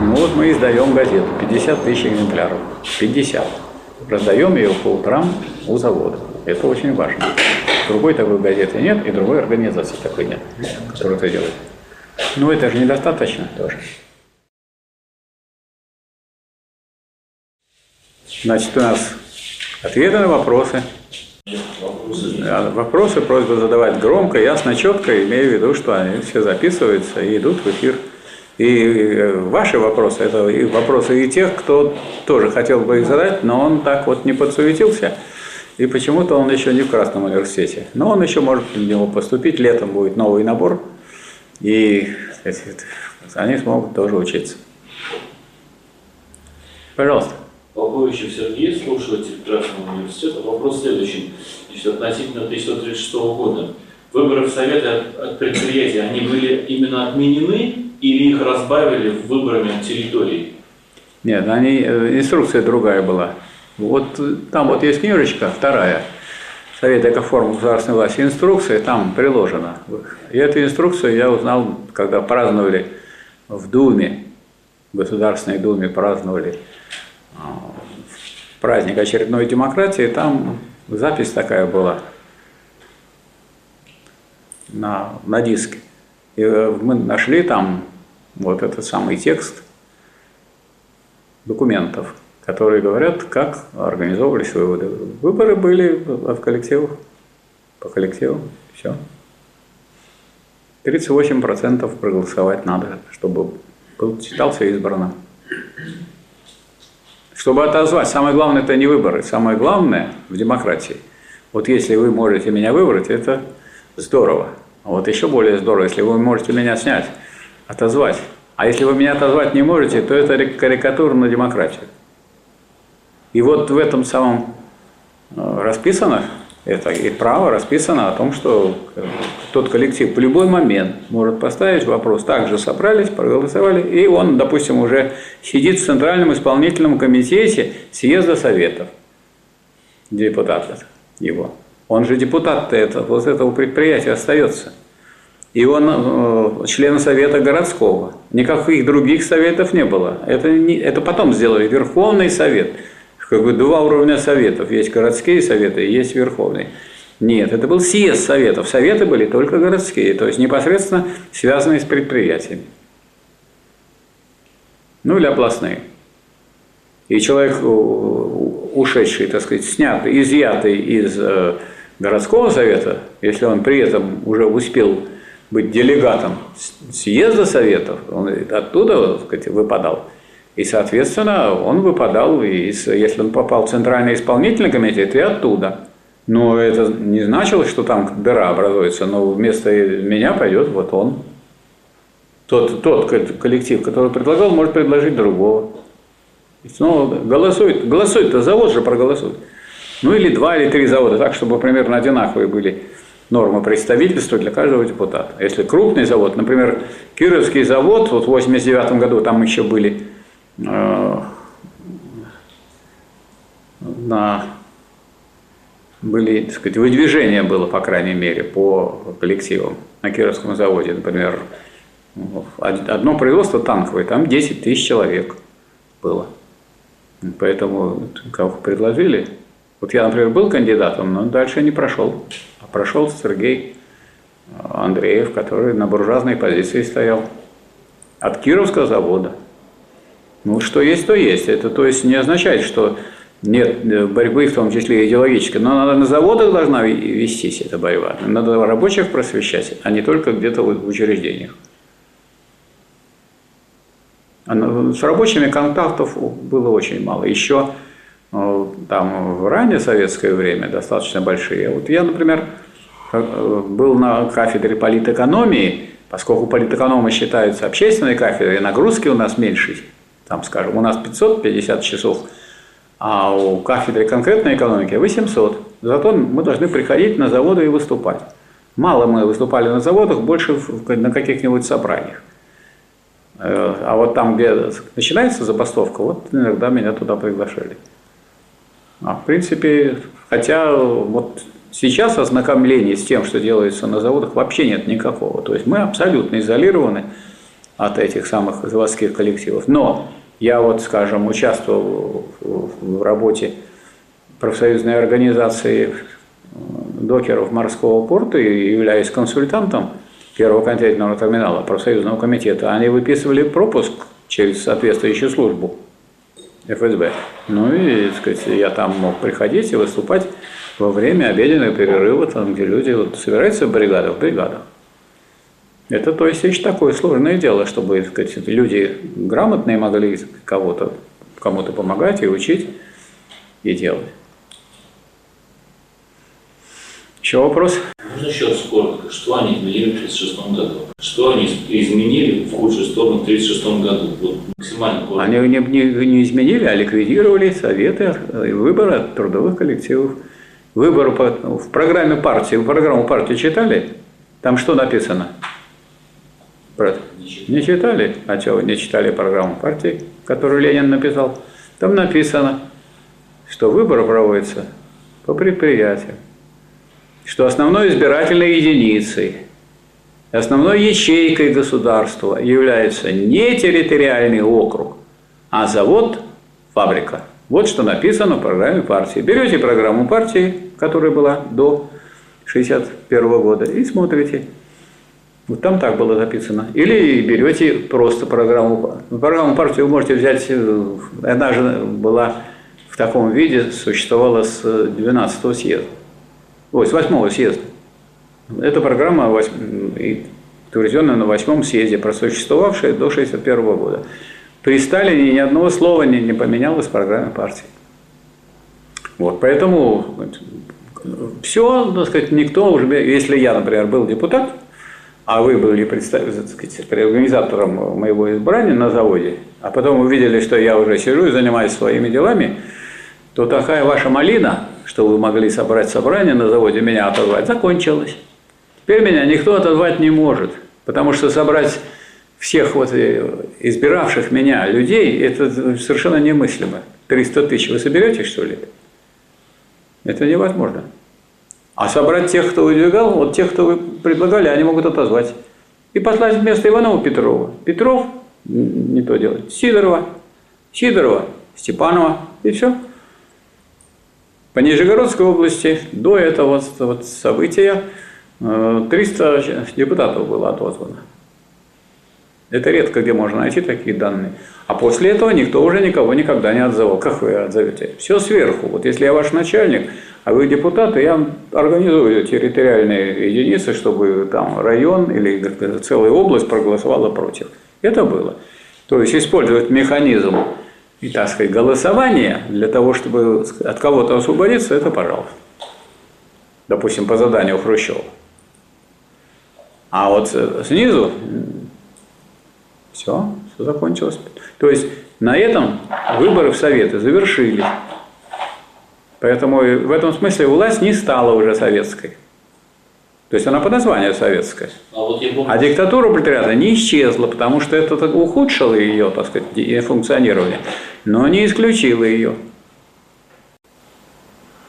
A: Ну вот мы издаем газету, 50 тысяч экземпляров. 50. Раздаем ее по утрам у завода. Это очень важно. Другой такой газеты нет, и другой организации такой нет, которая это делает. Ну это же недостаточно тоже. Значит, у нас ответы на вопросы. Вопросы просьба задавать громко, ясно, четко, имея в виду, что они все записываются и идут в эфир. И э, ваши вопросы, это и вопросы и тех, кто тоже хотел бы их задать, но он так вот не подсуетился, и почему-то он еще не в Красном университете. Но он еще может в него поступить, летом будет новый набор, и они смогут тоже учиться. Пожалуйста.
C: Полковичев Сергей, слушатель Красного университета. Вопрос следующий. Значит, относительно 1936 года. Выборы в Советы от, от они были именно отменены или их разбавили выборами территорий?
A: Нет, они, э, инструкция другая была. Вот э, там вот есть книжечка, вторая, Совет экоформ государственной власти, инструкция там приложена. И эту инструкцию я узнал, когда праздновали в Думе, в Государственной Думе праздновали праздник очередной демократии, там запись такая была на, на диске. И э, мы нашли там вот этот самый текст документов, которые говорят, как организовывались выводы. Выборы были от коллективов, по коллективу, все. 38% проголосовать надо, чтобы был, считался избранным. Чтобы отозвать, самое главное это не выборы, самое главное в демократии. Вот если вы можете меня выбрать, это здорово. А вот еще более здорово, если вы можете меня снять, отозвать. А если вы меня отозвать не можете, то это карикатура на демократию. И вот в этом самом э, расписано, Это и право расписано о том, что тот коллектив в любой момент может поставить вопрос. Также собрались, проголосовали, и он, допустим, уже сидит в Центральном исполнительном комитете съезда Советов. Депутат его. Он же депутат это, вот этого предприятия остается. И он э, член совета городского. Никаких других советов не было. Это, не, это потом сделали Верховный совет – как бы два уровня советов. Есть городские советы есть верховный. Нет, это был съезд советов. Советы были только городские, то есть непосредственно связанные с предприятиями. Ну или областные. И человек, ушедший, так сказать, снятый, изъятый из э, городского совета, если он при этом уже успел быть делегатом съезда советов, он оттуда так сказать, выпадал – и, соответственно, он выпадал, из, если он попал в Центральный исполнительный комитет, и оттуда. Но это не значило, что там дыра образуется, но вместо меня пойдет вот он. Тот, тот коллектив, который предлагал, может предложить другого. Ну, голосует, голосует-то завод же проголосует. Ну или два или три завода, так, чтобы примерно одинаковые были нормы представительства для каждого депутата. Если крупный завод, например, Кировский завод, вот в 89 году там еще были на были, так сказать, выдвижение было, по крайней мере, по коллективам на Кировском заводе, например, одно производство танковое, там 10 тысяч человек было. Поэтому кого предложили. Вот я, например, был кандидатом, но дальше не прошел. А прошел Сергей Андреев, который на буржуазной позиции стоял. От Кировского завода – ну, что есть, то есть. Это то есть не означает, что нет э, борьбы, в том числе идеологической. Но надо на заводах должна вестись эта борьба. Надо рабочих просвещать, а не только где-то в учреждениях. С рабочими контактов было очень мало. Еще э, там в раннее советское время достаточно большие. Вот я, например, э, был на кафедре политэкономии, поскольку политэкономы считаются общественной кафедрой, нагрузки у нас меньше, там, скажем, у нас 550 часов, а у кафедры конкретной экономики 800. Зато мы должны приходить на заводы и выступать. Мало мы выступали на заводах, больше на каких-нибудь собраниях. Э, а вот там, где начинается забастовка, вот иногда меня туда приглашали. А в принципе, хотя вот сейчас ознакомления с тем, что делается на заводах, вообще нет никакого. То есть мы абсолютно изолированы от этих самых заводских коллективов. Но я вот, скажем, участвовал в работе профсоюзной организации э, докеров морского порта и являюсь консультантом первого контейнерного терминала профсоюзного комитета. Они выписывали пропуск через соответствующую службу ФСБ. Ну и, так сказать, я там мог приходить и выступать во время обеденного перерыва, там, где люди вот, собираются в бригадах, в бригадах. Это, то есть, еще такое сложное дело, чтобы так сказать, люди грамотные могли кого-то, кому-то помогать и учить и делать. Еще вопрос?
C: Можно еще раз коротко, что они изменили в 1936 году? Что они изменили в худшую сторону в 1936 году? Вот максимально коротко.
A: Они не, не, не изменили, а ликвидировали советы выбора трудовых коллективов. Выбор по, в программе партии, в программу партии читали? Там что написано? Брат, не читали? А что, не читали программу партии, которую Ленин написал? Там написано, что выбор проводится по предприятиям, что основной избирательной единицей, основной ячейкой государства является не территориальный округ, а завод, фабрика. Вот что написано в программе партии. Берете программу партии, которая была до 1961 года, и смотрите – вот там так было записано. Или берете просто программу. Программу партии вы можете взять, э, она же была в таком виде, существовала с 12 съезда. Ой, с 8 съезда. Эта программа утвержденная на 8 съезде, просуществовавшая до 1961 года. При Сталине ни одного слова не, не поменялось в программе партии. Вот, поэтому все, так сказать, никто уже, если я, например, был депутат, а вы были организатором моего избрания на заводе, а потом увидели, что я уже сижу и занимаюсь своими делами, то такая ваша малина, что вы могли собрать собрание на заводе, меня отозвать, закончилось. Теперь меня никто отозвать не может, потому что собрать всех вот э, избиравших меня людей, это совершенно немыслимо. 300 тысяч вы соберете, что ли? Это невозможно. А собрать тех, кто выдвигал, вот тех, кто вы предлагали, они могут отозвать. И послать вместо Иванова Петрова. Петров не то делает. Сидорова. Сидорова. Степанова. И все. По Нижегородской области до этого вот, события 300 э, депутатов было отозвано. Это редко где можно найти такие данные. А после этого никто уже никого никогда не отзывал. Как вы отзовете? Все сверху. Вот если я ваш начальник, а вы депутат, я организую территориальные единицы, чтобы там район или целая область проголосовала против. Это было. То есть использовать механизм и, так сказать, голосования для того, чтобы от кого-то освободиться, это пожалуйста. Допустим, по заданию Хрущева. А вот снизу все, все закончилось. То есть на этом выборы в Советы завершились. Поэтому в этом смысле власть не стала уже советской. То есть она по названию советская. А, вот помню, а диктатура пролетариата не исчезла, потому что это ухудшило ее, так сказать, функционирование, но не исключило ее.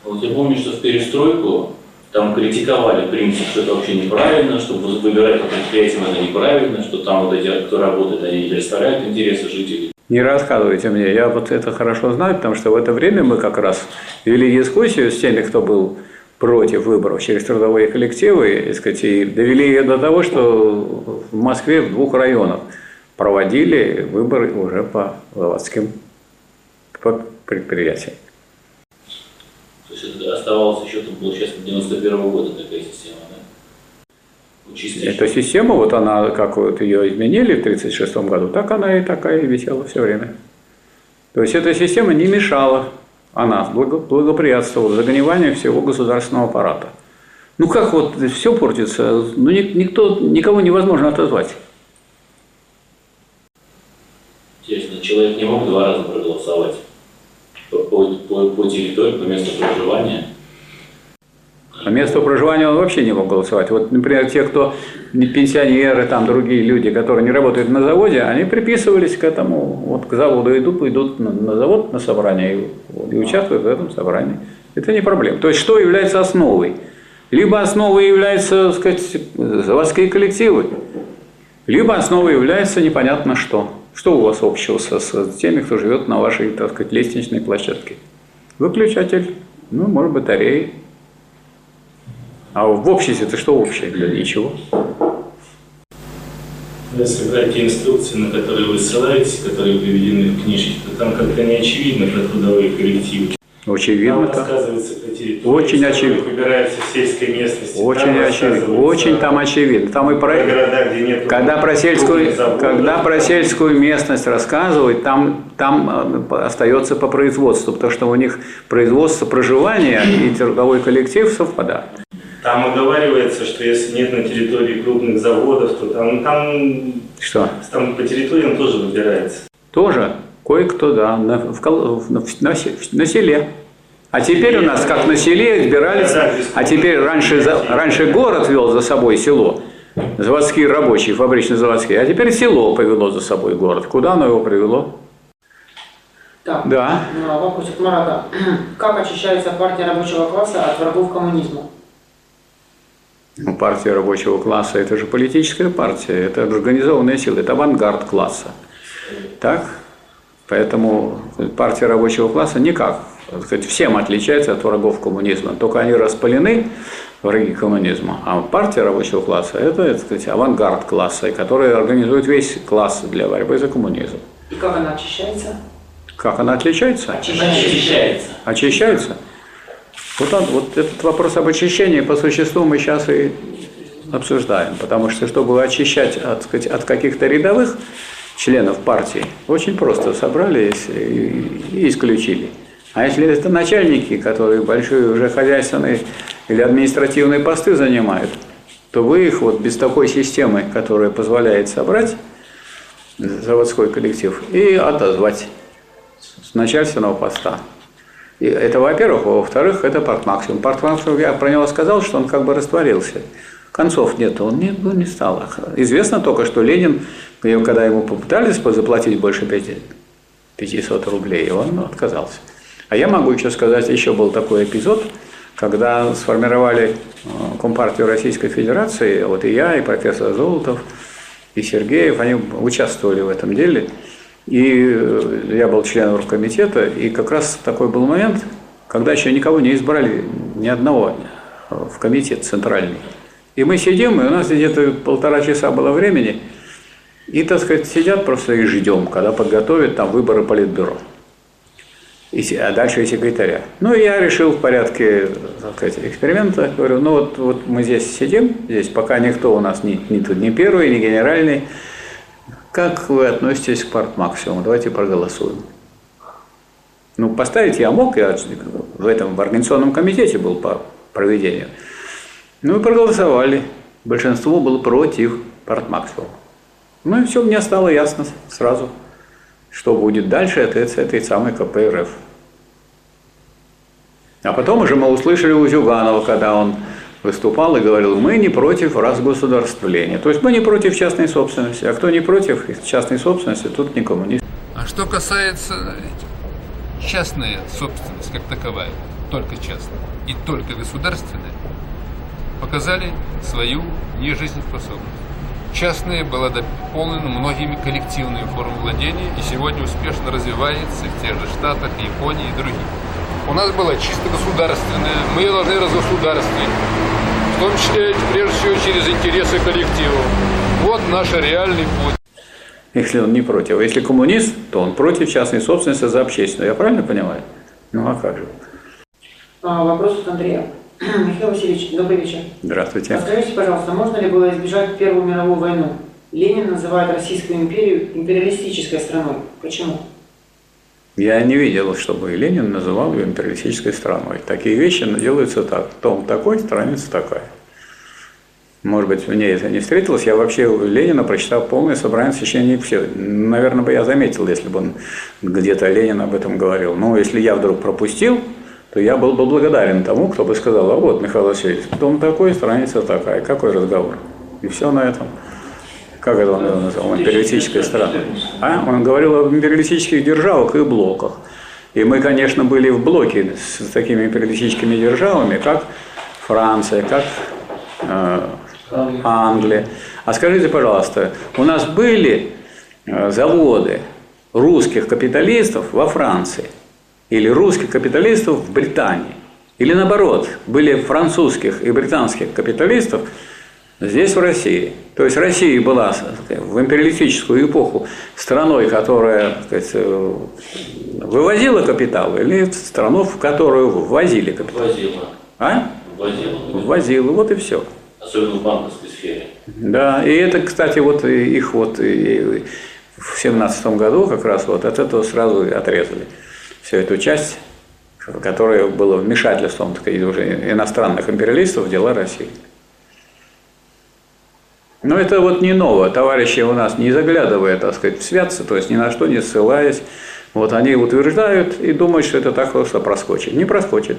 C: Вот я помню, что в перестройку там критиковали принцип, что это вообще неправильно, что выбирать по предприятиям это неправильно, что там вот эти, кто работает, они не представляют интересы жителей.
A: Не рассказывайте мне, я вот это хорошо знаю, потому что в это время мы как раз вели дискуссию с теми, кто был против выборов через трудовые коллективы, и, сказать, и довели ее до того, что в Москве в двух районах проводили выборы уже по заводским предприятиям.
C: То есть оставалось еще, там, получается, 91 -го года такая система,
A: Чистейшая. Эта система, вот она, как вот ее изменили в 1936 году, так она и такая и висела все время. То есть эта система не мешала, она благоприятствовала загниванию всего государственного аппарата. Ну как вот все портится, ну никто, никого невозможно отозвать.
C: Интересно, человек не мог два раза проголосовать по, по, по территории, по месту проживания.
A: По месту проживания он вообще не мог голосовать. Вот, например, те, кто пенсионеры, там другие люди, которые не работают на заводе, они приписывались к этому, вот к заводу идут, идут на, на завод на собрание и, и участвуют в этом собрании. Это не проблема. То есть, что является основой? Либо основой являются, так сказать, заводские коллективы, либо основой является непонятно что. Что у вас общего со, с теми, кто живет на вашей, так сказать, лестничной площадке? Выключатель, ну, может, батареи. А в обществе это что общее? Для ничего.
F: Если брать те инструкции, на которые вы ссылаетесь, которые приведены в книжке, то там как-то не очевидно про трудовые коллективы.
A: Очень видно.
F: Там рассказывается про территорию,
A: очень очевидно.
F: выбирается в сельской местности.
A: Очень там очевидно. Очень там очевидно. Там и про, про города, где нет когда про сельскую, заводов, когда про сельскую местность рассказывают, там, там э, остается по производству, потому что у них производство проживания и трудовой коллектив совпадают.
F: Там оговаривается, что если нет на территории крупных заводов, то там, там,
A: что?
F: там по территориям тоже выбирается.
A: Тоже? Кое-кто, да, на, в, на, на, на селе. А теперь у нас, как на селе, избирались, а теперь раньше, раньше город вел за собой село, заводские рабочие, фабрично-заводские, а теперь село повело за собой город. Куда оно его привело?
B: Да.
A: Да.
B: Ну, вопрос от Марата. Как очищается партия рабочего класса от врагов коммунизма?
A: Ну, партия рабочего класса – это же политическая партия, это организованная сила, это авангард класса. Так? Поэтому партия рабочего класса никак, сказать, всем отличается от врагов коммунизма. Только они распылены, враги коммунизма. А партия рабочего класса – это, так сказать, авангард класса, который организует весь класс для борьбы за коммунизм.
B: И как она очищается?
A: Как она отличается?
B: Очищается.
A: Очищается? Вот, он, вот этот вопрос об очищении по существу мы сейчас и обсуждаем, потому что чтобы очищать от, сказать, от каких-то рядовых членов партии, очень просто собрали и, и исключили. А если это начальники, которые большие уже хозяйственные или административные посты занимают, то вы их вот без такой системы, которая позволяет собрать заводской коллектив и отозвать с начальственного поста. Это во-первых. Во-вторых, это партмаксимум. Партмаксимум, я про него сказал, что он как бы растворился. Концов нет, он не, ну, не стал. Известно только, что Ленин, когда ему попытались заплатить больше 500 рублей, он отказался. А я могу еще сказать, еще был такой эпизод, когда сформировали э, Компартию Российской Федерации, вот и я, и профессор Золотов, и Сергеев, они участвовали в этом деле. И э, я был членом оргкомитета, и как раз такой был момент, когда еще никого не избрали, ни одного э, в комитет центральный. И мы сидим, и у нас где-то полтора часа было времени, и, так сказать, сидят просто и ждем, когда подготовят там выборы политбюро и, а дальше и секретаря. Ну, и я решил в порядке так сказать, эксперимента, говорю, ну вот, вот мы здесь сидим, здесь пока никто у нас не, не, не первый, не генеральный, как вы относитесь к партмаксимуму? Давайте проголосуем. Ну, поставить я мог, я в этом в организационном комитете был по проведению. Ну и проголосовали. Большинство было против партмаксимума. Ну и все, мне стало ясно сразу что будет дальше это с этой самой КПРФ. А потом уже мы услышали у Зюганова, когда он выступал и говорил, мы не против разгосударствления. То есть мы не против частной собственности. А кто не против частной собственности, тут не...
G: А что касается частной собственности как таковая, только частная и только государственная, показали свою нежизнеспособность. Частные было дополнено многими коллективными формами владения и сегодня успешно развивается в тех же Штатах, Японии и других. У нас было чисто государственное, мы ее должны разгосударствовать, в том числе, прежде всего, через интересы коллектива. Вот наш реальный путь.
A: Если он не против. А если коммунист, то он против частной собственности за общественную. Я правильно понимаю? Ну а как же?
B: А, вопрос от Андрея. Михаил Васильевич, добрый вечер.
A: Здравствуйте.
B: Скажите, пожалуйста, можно ли было избежать Первую мировую войну? Ленин называет Российскую империю империалистической страной. Почему?
A: Я не видел, чтобы Ленин называл ее империалистической страной. Такие вещи делаются так. Том такой, страница такая. Может быть, мне это не встретилось. Я вообще Ленина прочитал полное собрание священников. Все. Наверное, бы я заметил, если бы он где-то Ленин об этом говорил. Но если я вдруг пропустил, то я был бы благодарен тому, кто бы сказал, а вот, Михаил Васильевич, дом такой, страница такая, какой разговор? И все на этом. Как это он его назвал? Империалистическая страна. А? Он говорил об империалистических державах и блоках. И мы, конечно, были в блоке с такими империалистическими державами, как Франция, как э, Англия. А скажите, пожалуйста, у нас были э, заводы русских капиталистов во Франции – или русских капиталистов в Британии. Или наоборот, были французских и британских капиталистов здесь, в России. То есть Россия была в империалистическую эпоху страной, которая сказать, вывозила капитал, или страну, в которую ввозили капитал?
C: Ввозила.
A: А?
C: Ввозила.
A: Ввозила, вот и все.
C: Особенно в банковской сфере.
A: Да, и это, кстати, вот их вот в семнадцатом году как раз вот от этого сразу отрезали всю эту часть, которая была вмешательством так сказать, уже иностранных империалистов в дела России. Но это вот не ново. Товарищи у нас, не заглядывая, так сказать, в святцы, то есть ни на что не ссылаясь, вот они утверждают и думают, что это так просто проскочит. Не проскочит.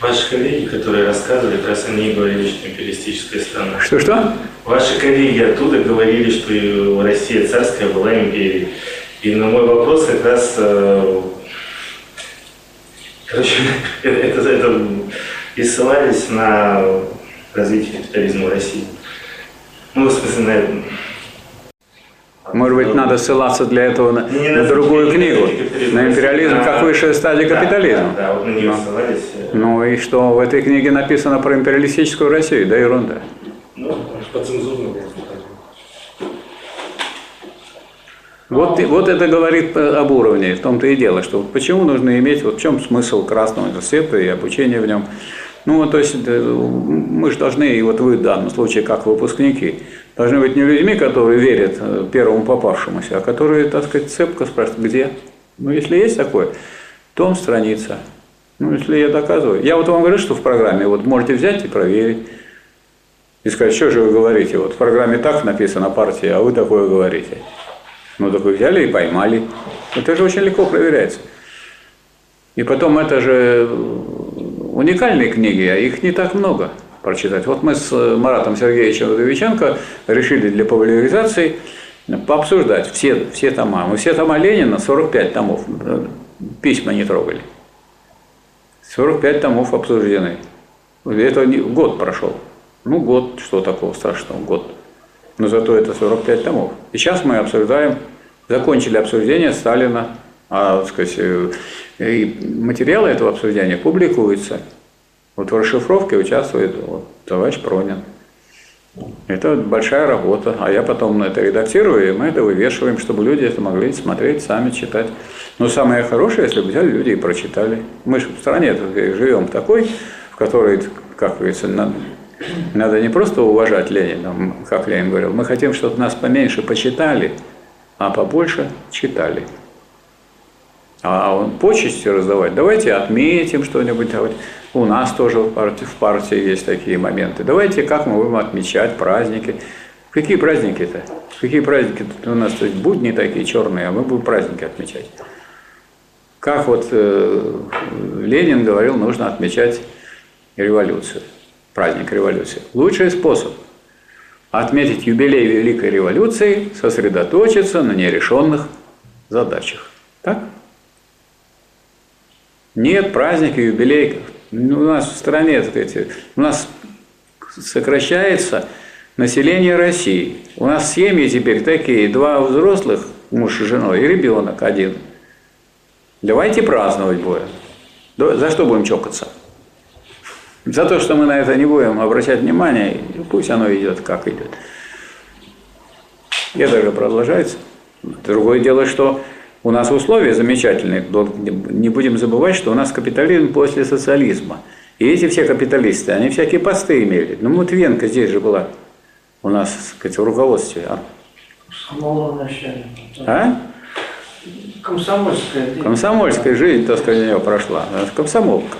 F: Ваши коллеги, которые рассказывали, как раз они говорили, что империалистическая страна.
A: Что-что?
F: Ваши коллеги оттуда говорили, что Россия царская была империей. И на мой вопрос как раз, э, короче, это, это и ссылались на развитие капитализма в России. Ну, в смысле, на это.
A: Может быть, надо ссылаться для этого на,
F: Не
A: на другую книгу, на империализм как высшая стадия
F: да,
A: капитализма.
F: Да, да, вот на нее
A: Ну.
F: ссылались.
A: Ну и что в этой книге написано про империалистическую Россию? Да ерунда.
F: Ну,
H: По цензурному.
A: Вот, вот это говорит об уровне, в том-то и дело, что почему нужно иметь, вот в чем смысл Красного университета и обучения в нем. Ну, то есть мы же должны, и вот вы в данном случае как выпускники, должны быть не людьми, которые верят э, первому попавшемуся, а которые, так сказать, цепко спрашивают, где? Ну, если есть такое, том страница. Ну, если я доказываю. Я вот вам говорю, что в программе, вот можете взять и проверить. И сказать, что же вы говорите, вот в программе так написано партия, а вы такое говорите. Ну, так вы взяли и поймали. Это же очень легко проверяется. И потом это же уникальные книги, а их не так много прочитать. Вот мы с Маратом Сергеевичем Вдовиченко решили для популяризации пообсуждать все, все тома. Мы все тома Ленина, 45 томов, письма не трогали. 45 томов обсуждены. Это год прошел. Ну, год, что такого страшного, год. Но зато это 45 томов. И сейчас мы обсуждаем, закончили обсуждение Сталина, а, так сказать, э, и материалы этого обсуждения публикуются. Вот в расшифровке участвует вот, товарищ Пронин. Это большая работа, а я потом это редактирую, и мы это вывешиваем, чтобы люди это могли смотреть, сами читать. Но самое хорошее, если бы взяли люди и прочитали. Мы же в стране живем такой, в которой, как говорится, надо, надо не просто уважать Ленина, как Ленин говорил, мы хотим, чтобы нас поменьше почитали, а побольше читали. А он почести раздавать, давайте отметим что-нибудь. У нас тоже в партии, в партии есть такие моменты. Давайте, как мы будем отмечать праздники. Какие праздники-то? Какие праздники? У нас то есть будни такие черные, а мы будем праздники отмечать. Как вот э, Ленин говорил, нужно отмечать революцию, праздник революции. Лучший способ отметить юбилей Великой революции – сосредоточиться на нерешенных задачах. Так? Нет праздника, юбилей. Ну, у нас в стране, так сказать, у нас сокращается население России. У нас семьи теперь такие, два взрослых, муж и жена, и ребенок один. Давайте праздновать будем. За что будем чокаться? За то, что мы на это не будем обращать внимание, пусть оно идет, как идет. Это же продолжается. Другое дело, что у нас условия замечательные. Не будем забывать, что у нас капитализм после социализма. И эти все капиталисты, они всякие посты имели. Ну, Мутвенко здесь же была у нас, так сказать, в руководстве. А? А?
B: Комсомольская.
A: Комсомольская жизнь, так сказать, у нее прошла. Комсомолка.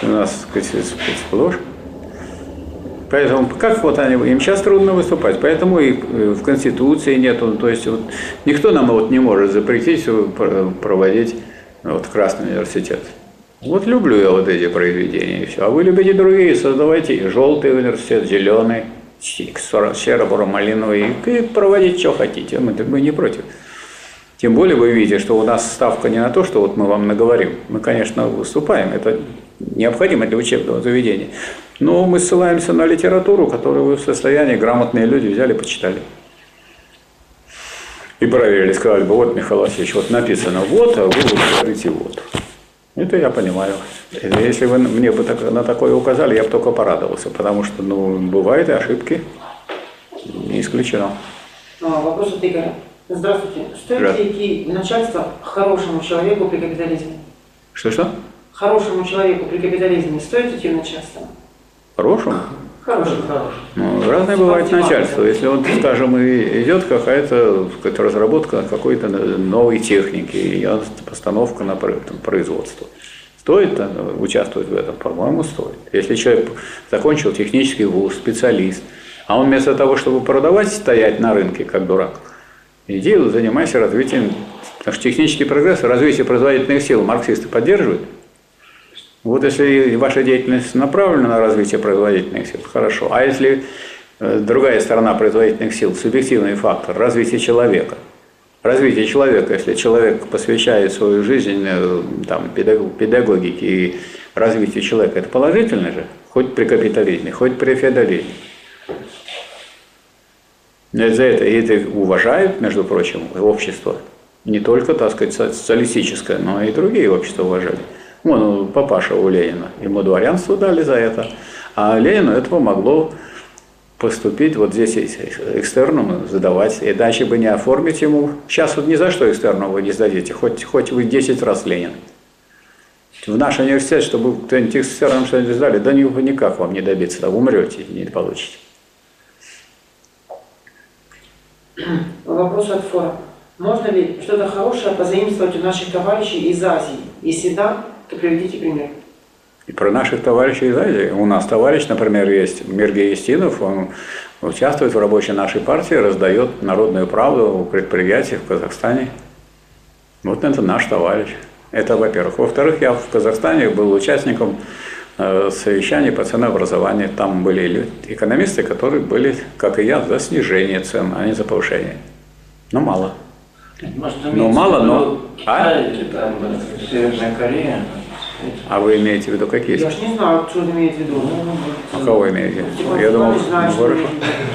A: У нас, так сказать, сплошь. Поэтому как вот они, им сейчас трудно выступать, поэтому и э, в Конституции нету, то есть вот никто нам вот не может запретить проводить вот Красный университет. Вот люблю я вот эти произведения и все. А вы любите другие, создавайте желтый университет, зеленый, серо-буро-малиновый, и проводить что хотите, мы, мы не против. Тем более вы видите, что у нас ставка не на то, что вот мы вам наговорим. Мы, конечно, выступаем, это необходимо для учебного заведения. Но мы ссылаемся на литературу, которую вы в состоянии, грамотные люди взяли, почитали. И проверили, сказали бы, вот, Михаил Васильевич, вот написано вот, а вы говорите вот. Это я понимаю. Если вы мне бы так, на такое указали, я бы только порадовался, потому что, ну, бывают и ошибки, не исключено.
B: А, вопрос от Игоря. Здравствуйте. Стоит ли идти начальство хорошему человеку при капитализме?
A: Что-что?
B: Хорошему человеку при капитализме стоит идти в начальство?
A: Хорошему?
B: Хороший, хороший.
A: Ну, разное бывает начальство. Если вот, скажем, идет какая-то какая разработка какой-то новой техники, и постановка на производство. Стоит участвовать в этом? По-моему, стоит. Если человек закончил технический вуз, специалист, а он вместо того, чтобы продавать, стоять на рынке, как дурак, иди занимайся развитием, потому что технический прогресс, развитие производительных сил марксисты поддерживают – вот если ваша деятельность направлена на развитие производительных сил, хорошо. А если э, другая сторона производительных сил, субъективный фактор, развитие человека, развитие человека, если человек посвящает свою жизнь э, там, педагогике и развитию человека, это положительно же, хоть при капитализме, хоть при феодализме. За это, и это уважают, между прочим, общество. Не только, так сказать, социалистическое, но и другие общества уважают. Вон папаша у Ленина. Ему дворянство дали за это. А Ленину этого могло поступить вот здесь экстерном задавать, иначе бы не оформить ему. Сейчас вот ни за что экстерном вы не сдадите, хоть, хоть вы 10 раз Ленин. В наш университет, чтобы кто-нибудь экстерном что-нибудь сдали, да никак вам не добиться, да умрете, не получите.
B: Вопрос от фора. Можно ли что-то хорошее позаимствовать у наших товарищей из Азии? Если да, приведите пример.
A: И про наших товарищей из Азии. У нас товарищ, например, есть Миргей Естинов, он участвует в рабочей нашей партии, раздает народную правду у предприятий в Казахстане. Вот это наш товарищ. Это во-первых. Во-вторых, я в Казахстане был участником э, совещаний по ценообразованию. Там были экономисты, которые были, как и я, за снижение цен, а не за повышение. Но мало.
H: Может,
A: Ну,
H: имеется
A: мало,
H: в виду
A: но-
H: Китай или там Северная Корея.
A: А вы имеете в виду какие?
B: Я ж не знаю, что он имеет в виду.
A: А кого вы имеете?
B: Степан
A: Я думал,
B: в виду.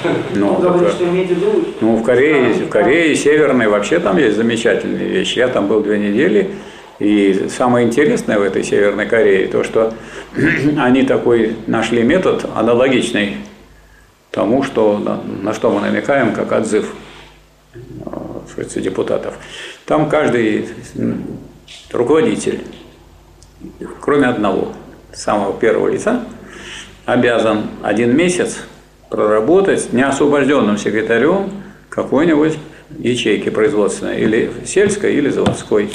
A: Ну,
B: говорит,
A: так,
B: что имеет в виду.
A: Ну, в Корее, в Корее Северной вообще там есть замечательные вещи. Я там был две недели, и самое интересное в этой Северной Корее то, что они такой нашли метод аналогичный тому, что, на, на что мы намекаем, как отзыв сказать, депутатов. Там каждый руководитель, кроме одного, самого первого лица, обязан один месяц проработать неосвобожденным секретарем какой-нибудь ячейки производственной, или сельской, или заводской.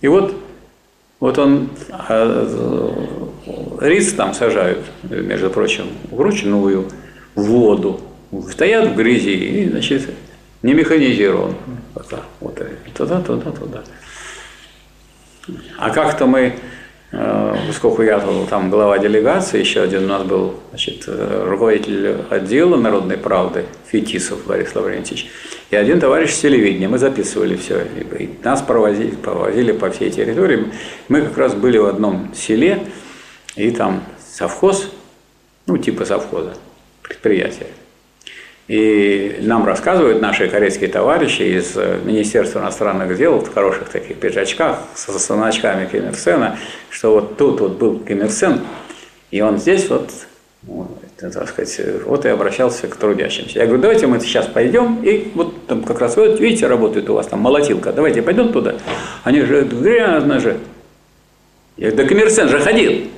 A: И вот, вот он, а, рис там сажают, между прочим, вручную, в воду, стоят в грязи, и, значит, не механизирован. Вот, вот туда, туда, туда. А как-то мы, э, поскольку я там глава делегации, еще один у нас был значит, э, руководитель отдела народной правды Фетисов Борис Лаврентьевич, и один товарищ с телевидения, мы записывали все, и нас провозили, провозили по всей территории. Мы как раз были в одном селе, и там совхоз, ну типа совхоза, предприятие. И нам рассказывают наши корейские товарищи из э, Министерства иностранных дел в хороших таких пиджачках со значками Ким Ир Сена, что вот тут вот был Ким Ир Сен, и он здесь вот, вот, так сказать, вот и обращался к трудящимся. Я говорю, давайте мы сейчас пойдем, и вот там как раз, вот видите, работает у вас там молотилка, давайте пойдем туда. Они же грязно же. Я говорю, да Ким Ир Сен же ходил.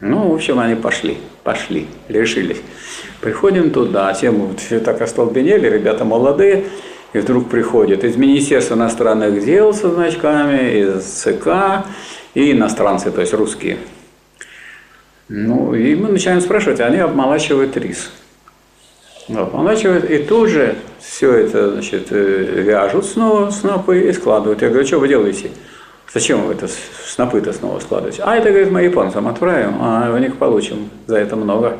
A: Ну, в общем, они пошли, пошли, решились. Приходим туда, все мы все так остолбенели, ребята молодые, и вдруг приходят из Министерства иностранных дел со значками, из ЦК, и иностранцы, то есть русские. Ну, и мы начинаем спрашивать, они обмолачивают рис. Обмолачивают, и тут же все это, значит, э, вяжут снова снопы и складывают. Я говорю, что вы делаете? Зачем вы это снопы-то снова складываете? А это, говорит, мы японцам отправим, а у них получим за это много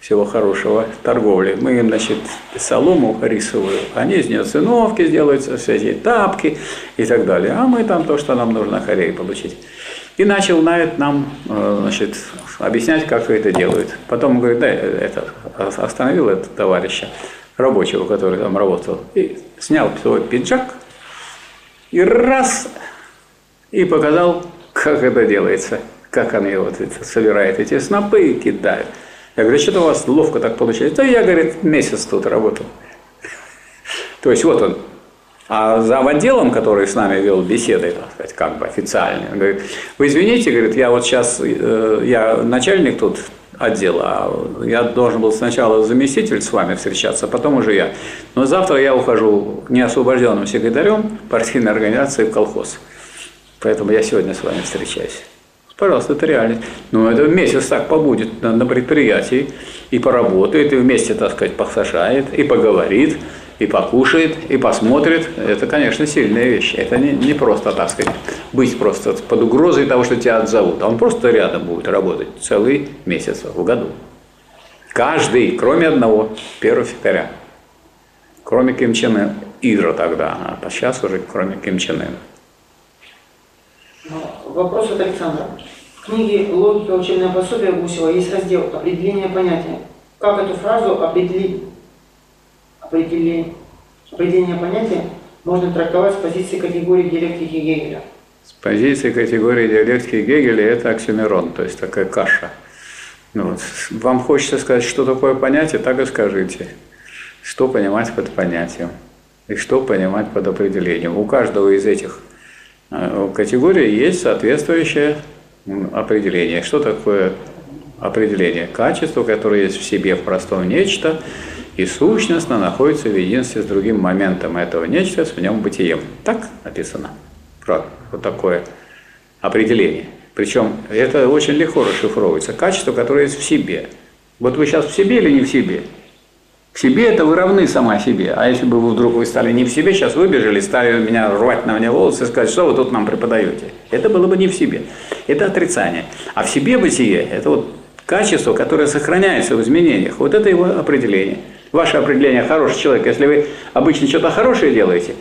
A: всего хорошего торговли. Мы им, значит, солому рисовую, они из нее циновки сделают, все эти тапки и так далее. А мы там то, что нам нужно Корее получить. И начал Найт нам, э, значит, объяснять, как это делают. Потом говорит, да, это, остановил этого товарища, рабочего, который там работал, и снял свой пиджак, и раз, и показал, как это делается, как они вот это, собирают эти снопы и кидают. Я говорю, что-то у вас ловко так получается. Да я, говорит, месяц тут работал. То есть вот он. А за отделом, который с нами вел беседы, так сказать, как бы официально, он говорит, вы извините, говорит, я вот сейчас, э, я начальник тут отдела, а я должен был сначала заместитель с вами встречаться, потом уже я. Но завтра я ухожу неосвобожденным секретарем партийной организации в колхоз. Поэтому я сегодня с вами встречаюсь. Пожалуйста, это реальность. Ну, это месяц так побудет на, на предприятии, и поработает, и вместе, так сказать, посажает, и поговорит, и покушает, и посмотрит. Это, конечно, сильные вещи. Это не, не просто, так сказать, быть просто под угрозой того, что тебя отзовут. Он просто рядом будет работать целый месяц в году. Каждый, кроме одного, первого секретаря. Кроме Ким Чен Ира тогда, а сейчас уже кроме Ким Чен Ына.
B: Вопрос от Александра. В книге «Логика учебное пособие» Гусева есть раздел «Определение понятия». Как эту фразу определить, определение, определение понятия можно трактовать с позиции категории диалектики Гегеля?
A: С позиции категории диалектики Гегеля это оксюмерон, то есть такая каша. Ну, вот. Вам хочется сказать, что такое понятие, так и скажите. Что понимать под понятием и что понимать под определением. У каждого из этих э, категорий есть соответствующее определение. Что такое определение? Качество, которое есть в себе в простом нечто, и сущностно находится в единстве с другим моментом этого нечто, с в нем бытием. Так написано. Вот такое определение. Причем это очень легко расшифровывается. Качество, которое есть в себе. Вот вы сейчас в себе или не в себе? К себе это вы равны сама себе. А если бы вы вдруг вы стали не в себе, сейчас выбежали, стали меня рвать на мне волосы и сказать, что вы тут нам преподаете. Это было бы не в себе. Это отрицание. А в себе бытие – это вот качество, которое сохраняется в изменениях. Вот это его определение. Ваше определение хороший человек. Если вы обычно что-то хорошее делаете,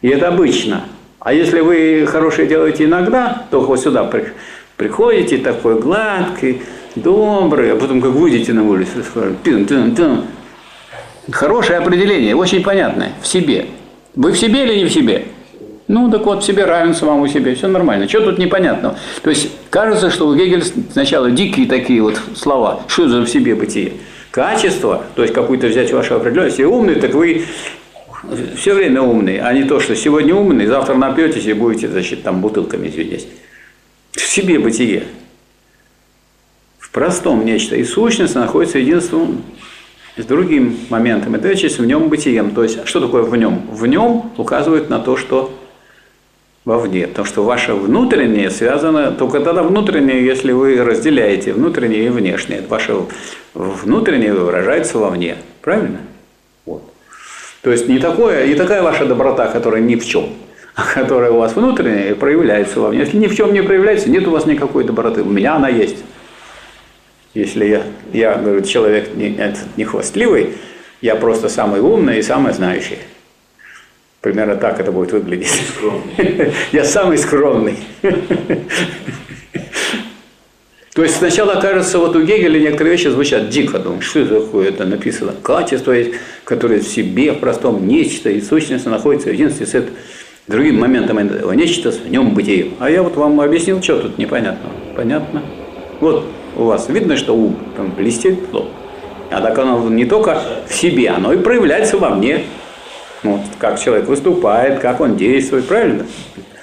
A: и это обычно. А если вы хорошее делаете иногда, то вот сюда при- приходите такой гладкий, добрый, а потом как выйдете на улицу, скажете, «Тын, тын, тын». Хорошее определение, очень понятное, в себе. Вы в себе или не в себе? Ну, так вот, в себе равен самому себе, все нормально. Что тут непонятного? То есть, кажется, что у Гегеля сначала дикие такие вот слова. Что за в себе бытие? Качество, то есть, какую-то взять вашу определенность. Если умный, так вы все время умный, а не то, что сегодня умный, завтра напьетесь и будете, значит, там бутылками звенеть. В себе бытие. В простом нечто. И сущность находится единством с другим моментом. Это есть в нем бытием. То есть, что такое в нем? В нем указывает на то, что вовне. Потому что ваше внутреннее связано, только тогда внутреннее, если вы разделяете внутреннее и внешнее. Ваше внутреннее выражается вовне. Правильно? Вот. То есть не, такое, не такая ваша доброта, которая ни в чем, а которая у вас внутренняя и проявляется вовне. Если ни в чем не проявляется, нет у вас никакой доброты. У меня она есть. Если я, я говорю, человек не, не хвастливый, я просто самый умный и самый знающий. Примерно так это будет выглядеть. Я самый скромный. То есть сначала кажется, вот у Гегеля некоторые вещи звучат дико, думаешь, что это такое, это написано. Качество есть, которое в себе, в простом нечто, и сущность находится в единстве с этим другим моментом этого нечто, в нем бытием. А я вот вам объяснил, что тут непонятно. Понятно? Вот у вас видно, что ум там блестит, а так оно не только в себе, оно и проявляется во мне. Вот, как человек выступает, как он действует, правильно?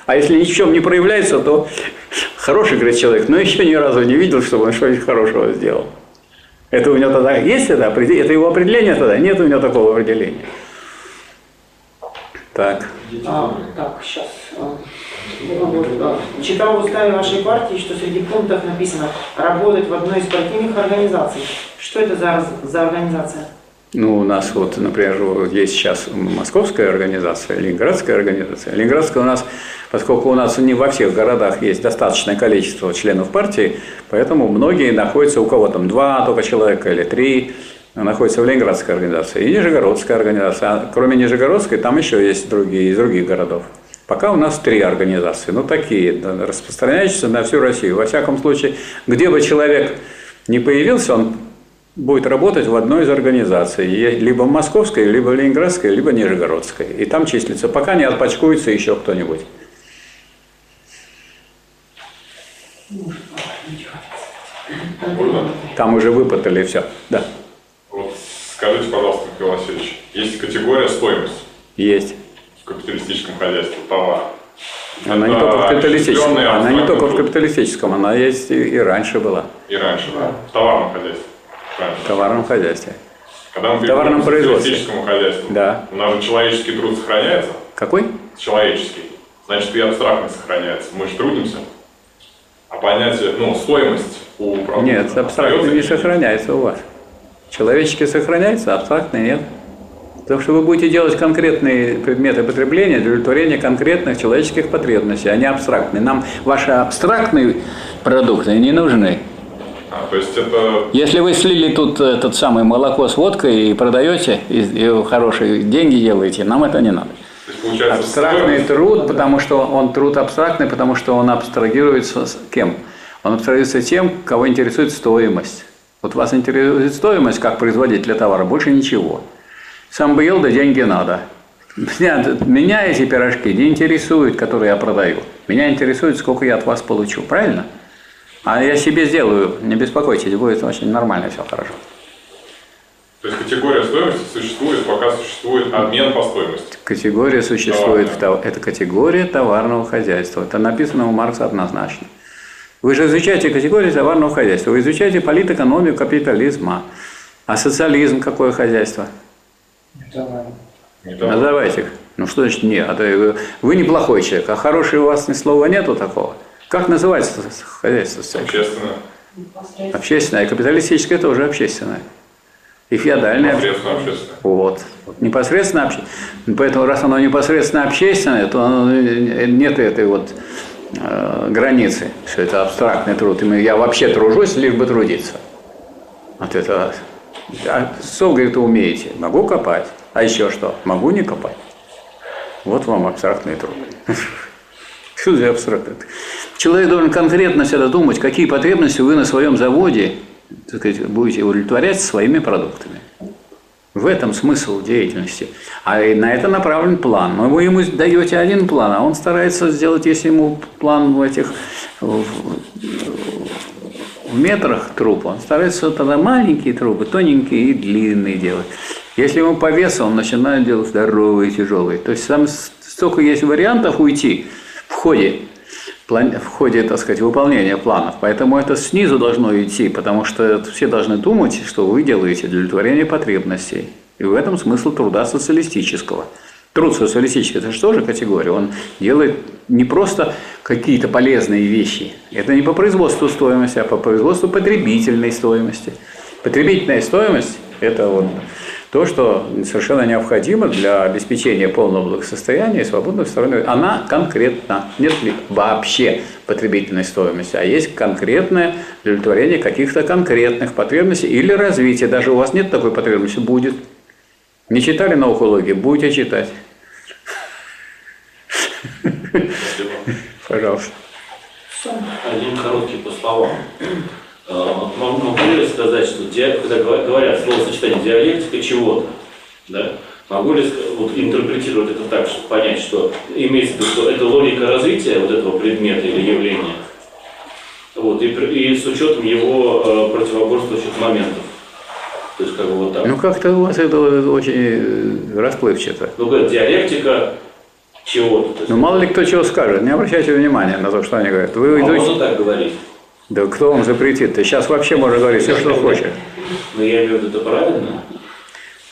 A: А если ни в чем не проявляется, то хороший, говорит человек, но еще ни разу не видел, чтобы он что-нибудь хорошего сделал. Это у него тогда есть это определение? Это его определение тогда? Нет у него такого определения. Так.
B: А, так, сейчас. Читал в уставе вашей партии, что среди пунктов написано работать в одной из партийных организаций. Что это за, за организация?
A: Ну, у нас вот, например, есть сейчас московская организация, ленинградская организация. Ленинградская у нас, поскольку у нас не во всех городах есть достаточное количество членов партии, поэтому многие находятся, у кого там два только человека или три, находятся в Ленинградской организации. И Нижегородская организация. А кроме Нижегородской, там еще есть другие из других городов. Пока у нас три организации, ну такие, да, распространяющиеся на всю Россию. Во всяком случае, где бы человек не появился, он будет работать в одной из организаций, либо московской, либо ленинградской, либо нижегородской. И там числится, пока не отпачкуется еще кто-нибудь. Там уже выпытали все. Да.
I: Вот скажите, пожалуйста, Михаил Васильевич, есть категория стоимость
A: Есть.
I: В капиталистическом хозяйстве товара.
A: Она не
I: Это
A: только в капиталистическом, она не только в капиталистическом, она есть и, и раньше была
I: И раньше, да. В товарном хозяйстве.
A: В товарном хозяйстве.
I: Когда мы
A: В товарном
I: к
A: производстве.
I: капиталистическому хозяйству,
A: Да.
I: у нас же человеческий труд сохраняется.
A: Какой?
I: Человеческий. Значит, и абстрактный сохраняется. Мы же трудимся. А понятие, ну, стоимость у продукта
A: Нет, абстрактный не сохраняется у вас. Человеческий сохраняется, абстрактный нет. Потому что вы будете делать конкретные предметы потребления для удовлетворения конкретных человеческих потребностей, а не абстрактные. Нам ваши абстрактные продукты не нужны.
I: А, то есть это
A: Если вы слили тут этот самый молоко с водкой и продаете, и, и хорошие деньги делаете, нам это не надо.
I: получается
A: Абстрактный
I: стоимость-
A: труд, потому что он труд абстрактный, потому что он абстрагируется с кем? Он абстрагируется тем, кого интересует стоимость. Вот вас интересует стоимость как производителя товара, больше ничего. Сам бы ел, да деньги надо. Меня, меня эти пирожки не интересуют, которые я продаю. Меня интересует, сколько я от вас получу. Правильно? А я себе сделаю, не беспокойтесь, будет очень нормально, все хорошо.
I: То есть категория стоимости существует, пока существует обмен по стоимости.
A: Категория существует, в тов- это категория товарного хозяйства. Это написано у Маркса однозначно. Вы же изучаете категорию товарного хозяйства, вы изучаете политэкономию капитализма. А социализм какое хозяйство?
I: Не так?
A: Называйте. Ну что значит нет? А то Вы неплохой человек, а хороший у вас ни слова нету такого. Как называется хозяйство социальное?
I: Общественно.
A: Общественное, а капиталистическое тоже общественное. И феодальное
I: Непосредственно общественное.
A: Вот. Непосредственно общественное. Поэтому, раз оно непосредственно общественное, то оно, э, нет этой вот э, границы, что это абстрактный труд. И мы- я вообще тружусь, лишь бы трудиться. Вот это. А что, говорит, вы умеете? Могу копать. А еще что? Могу не копать. Вот вам абстрактный труд. Что за абстрактный? Человек должен конкретно всегда думать, какие потребности вы на своем заводе так сказать, будете удовлетворять своими продуктами. В этом смысл деятельности. А на это направлен план. Но вы ему даете один план, а он старается сделать, если ему план в этих в, в метрах труб, он старается тогда маленькие трубы, тоненькие и длинные делать. Если ему по весу, он начинает делать здоровые, тяжелые. То есть там столько есть вариантов уйти в ходе в ходе, так сказать, выполнения планов. Поэтому это снизу должно идти, потому что все должны думать, что вы делаете для удовлетворения потребностей. И в этом смысл труда социалистического. Труд социалистический – это же тоже категория. Он делает не просто какие-то полезные вещи. Это не по производству стоимости, а по производству потребительной стоимости. Потребительная стоимость – это вот то, что совершенно необходимо для обеспечения полного благосостояния и свободной стороны. Она конкретна. Нет ли вообще потребительной стоимости, а есть конкретное удовлетворение каких-то конкретных потребностей или развитие. Даже у вас нет такой потребности, будет. Не читали науку логики? Будете читать. Пожалуйста.
C: Один короткий по словам. Э, Могу ли сказать, что когда говор- говорят словосочетание диалектика чего-то, да, могу ли вот, интерпретировать это так, чтобы понять, что имеется в виду, что это логика развития вот этого предмета или явления, вот, и, и с учетом его э, противоборствующих моментов. То есть как бы вот так.
A: Ну, как-то у вас это очень э, расплывчато.
C: Ну, говорят, диалектика чего-то.
A: Ну, мало ли кто чего скажет. Не обращайте внимания на то, что они говорят. Вы
C: а
A: идете-
C: можно так говорить?
A: Да кто вам запретит? Ты сейчас вообще можешь говорить все, что хочешь.
C: Но я имею в виду, это правильно?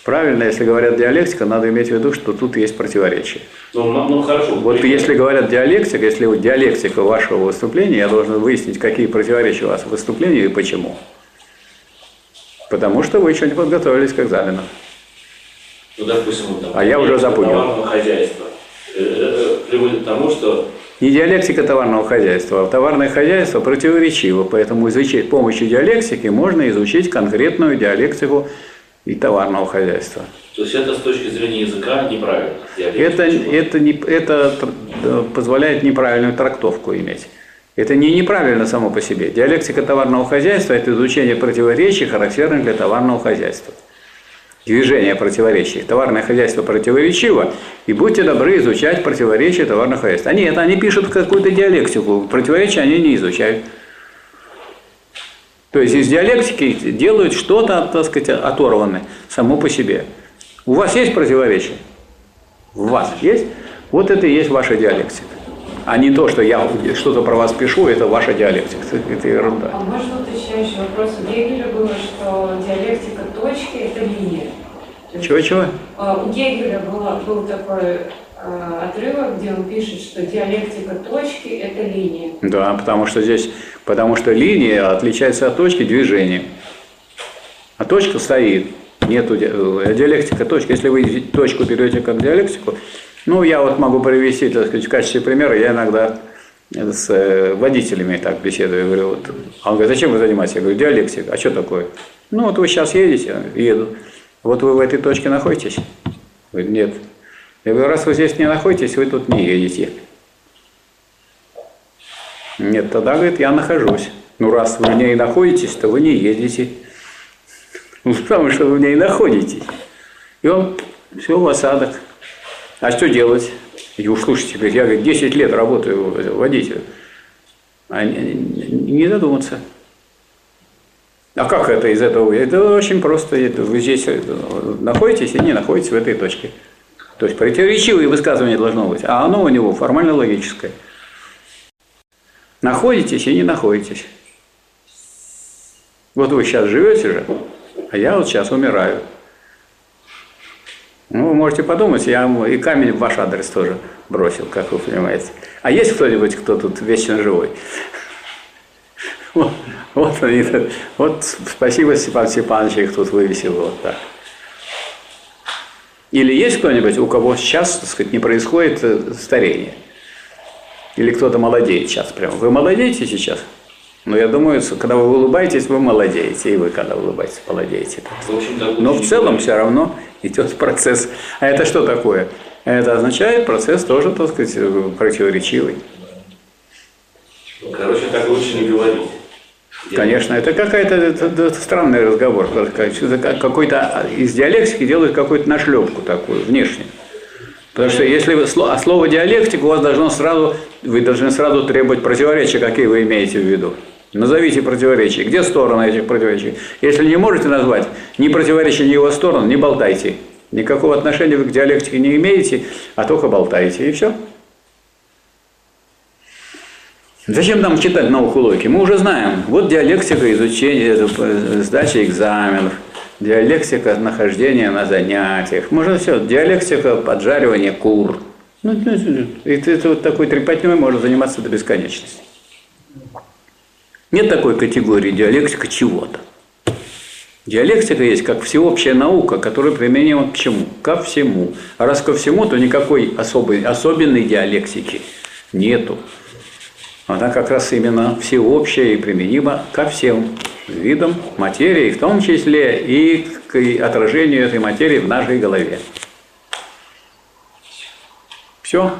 A: Правильно, если говорят диалектика, надо иметь в виду, что тут есть противоречие.
C: Ну, ну хорошо.
A: Вот если говорят диалектика, если диалектика вашего выступления, я должен выяснить, какие противоречия у вас в выступлении и почему. Потому что вы еще не подготовились к экзамену.
C: ну, допустим, там,
A: А я уже запомнил.
C: товарного хозяйства, э, это приводит к тому, что
A: Не диалектика товарного хозяйства, а товарное хозяйство противоречиво, поэтому изучить с помощью диалектики можно изучить конкретную диалектику и товарного хозяйства.
C: то есть это с точки зрения языка неправильно.
A: Это, это, не, это э, позволяет неправильную трактовку иметь. Это не неправильно само по себе. Диалектика товарного хозяйства – это изучение противоречий, характерных для товарного хозяйства. Движение противоречий. Товарное хозяйство противоречиво, и будьте добры изучать противоречия товарного хозяйства. А нет, они пишут какую-то диалектику, противоречия они не изучают. То есть из диалектики делают что-то, так сказать, оторванное само по себе. У вас есть противоречия? У вас есть? Вот это и есть ваша диалектика. А не то, что я что-то про вас пишу, это ваша диалектика. Это ерунда.
J: А можно уточняющий вопрос? У Гегеля было, что диалектика точки – это линия.
A: Чего-чего?
J: а, У Гегеля было, был такой а, отрывок, где он пишет, что диалектика точки – это линия.
A: Да, потому что здесь, потому что линия отличается от точки движением. А точка стоит. Нету э, диалектика точки. Если вы точку берете как диалектику, ну, я вот могу привести, так сказать, в качестве примера, я иногда с э, водителями так беседую, говорю, вот. А он говорит, зачем вы занимаетесь? Я говорю, диалектика. А что такое? Ну, вот вы сейчас едете, еду. Вот вы в этой точке находитесь? Говорит, нет. Я говорю, раз вы здесь не находитесь, вы тут не едете. Нет, тогда, говорит, я нахожусь. Ну, раз вы в ней находитесь, то вы не едете. Ну, потому что вы в ней находитесь. И он, все, в осадок. А что делать? И уж слушайте, говорит, я говорит, 10 лет работаю водителем. А не, не- задуматься. А как это из этого? Это очень просто. Вы здесь э, находитесь и не находитесь в этой точке. То есть противоречивое высказывание должно быть, а оно у него формально логическое. Находитесь и не находитесь. Вот вы сейчас живете же, а я вот сейчас умираю. Ну, вы можете подумать, я и камень в ваш адрес тоже бросил, как вы понимаете. А есть кто-нибудь, кто тут вечно живой? Вот. Вот, они, вот спасибо, Степан Степанович их тут вывесил вот так. Или есть кто-нибудь, у кого сейчас, так сказать, не происходит э, старение? Или кто-то молодеет сейчас прямо? Вы молодеете сейчас? Но я думаю, когда вы улыбаетесь, вы молодеете, и вы, когда улыбаетесь, молодеете. Но в целом все равно идет процесс. А это что такое? Это означает процесс тоже, так сказать, противоречивый.
C: Короче, так лучше не говорить.
A: Конечно, это какая-то странный разговор. Как- как- Какой-то из диалектики делают какую-то нашлепку такую, внешнюю. Потому что если вы, а слово диалектика у вас должно сразу, вы должны сразу требовать противоречия, какие вы имеете в виду. Назовите противоречия. Где стороны этих противоречий? Если не можете назвать ни противоречия, ни его сторону, не болтайте. Никакого отношения вы к диалектике не имеете, а только болтаете. И все. Зачем нам читать науку логики? Мы уже знаем. Вот диалектика изучения, э, сдачи экзаменов, диалектика нахождения на занятиях. Можно все. Диалектика поджаривания кур. Ну, ну, ну, и ты- это вот такой трепотней можно заниматься до бесконечности. Нет такой категории диалектика чего-то. Диалектика есть как всеобщая наука, которая применима к чему? Ко всему. А раз ко всему, то никакой особой, особенной диалектики нету. Она как раз именно всеобщая и применима ко всем видам материи, в том числе и к отражению этой материи в нашей голове. Все.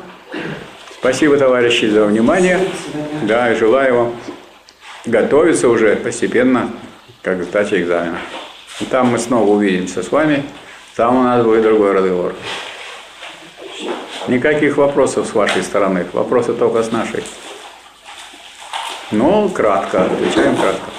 A: Спасибо, товарищи, за внимание. Да, и желаю вам готовиться уже постепенно как к экзамена. И Там мы снова увидимся с вами. Там у нас будет другой разговор. Никаких вопросов с вашей стороны. Вопросы только с нашей. Но кратко, отвечаем кратко.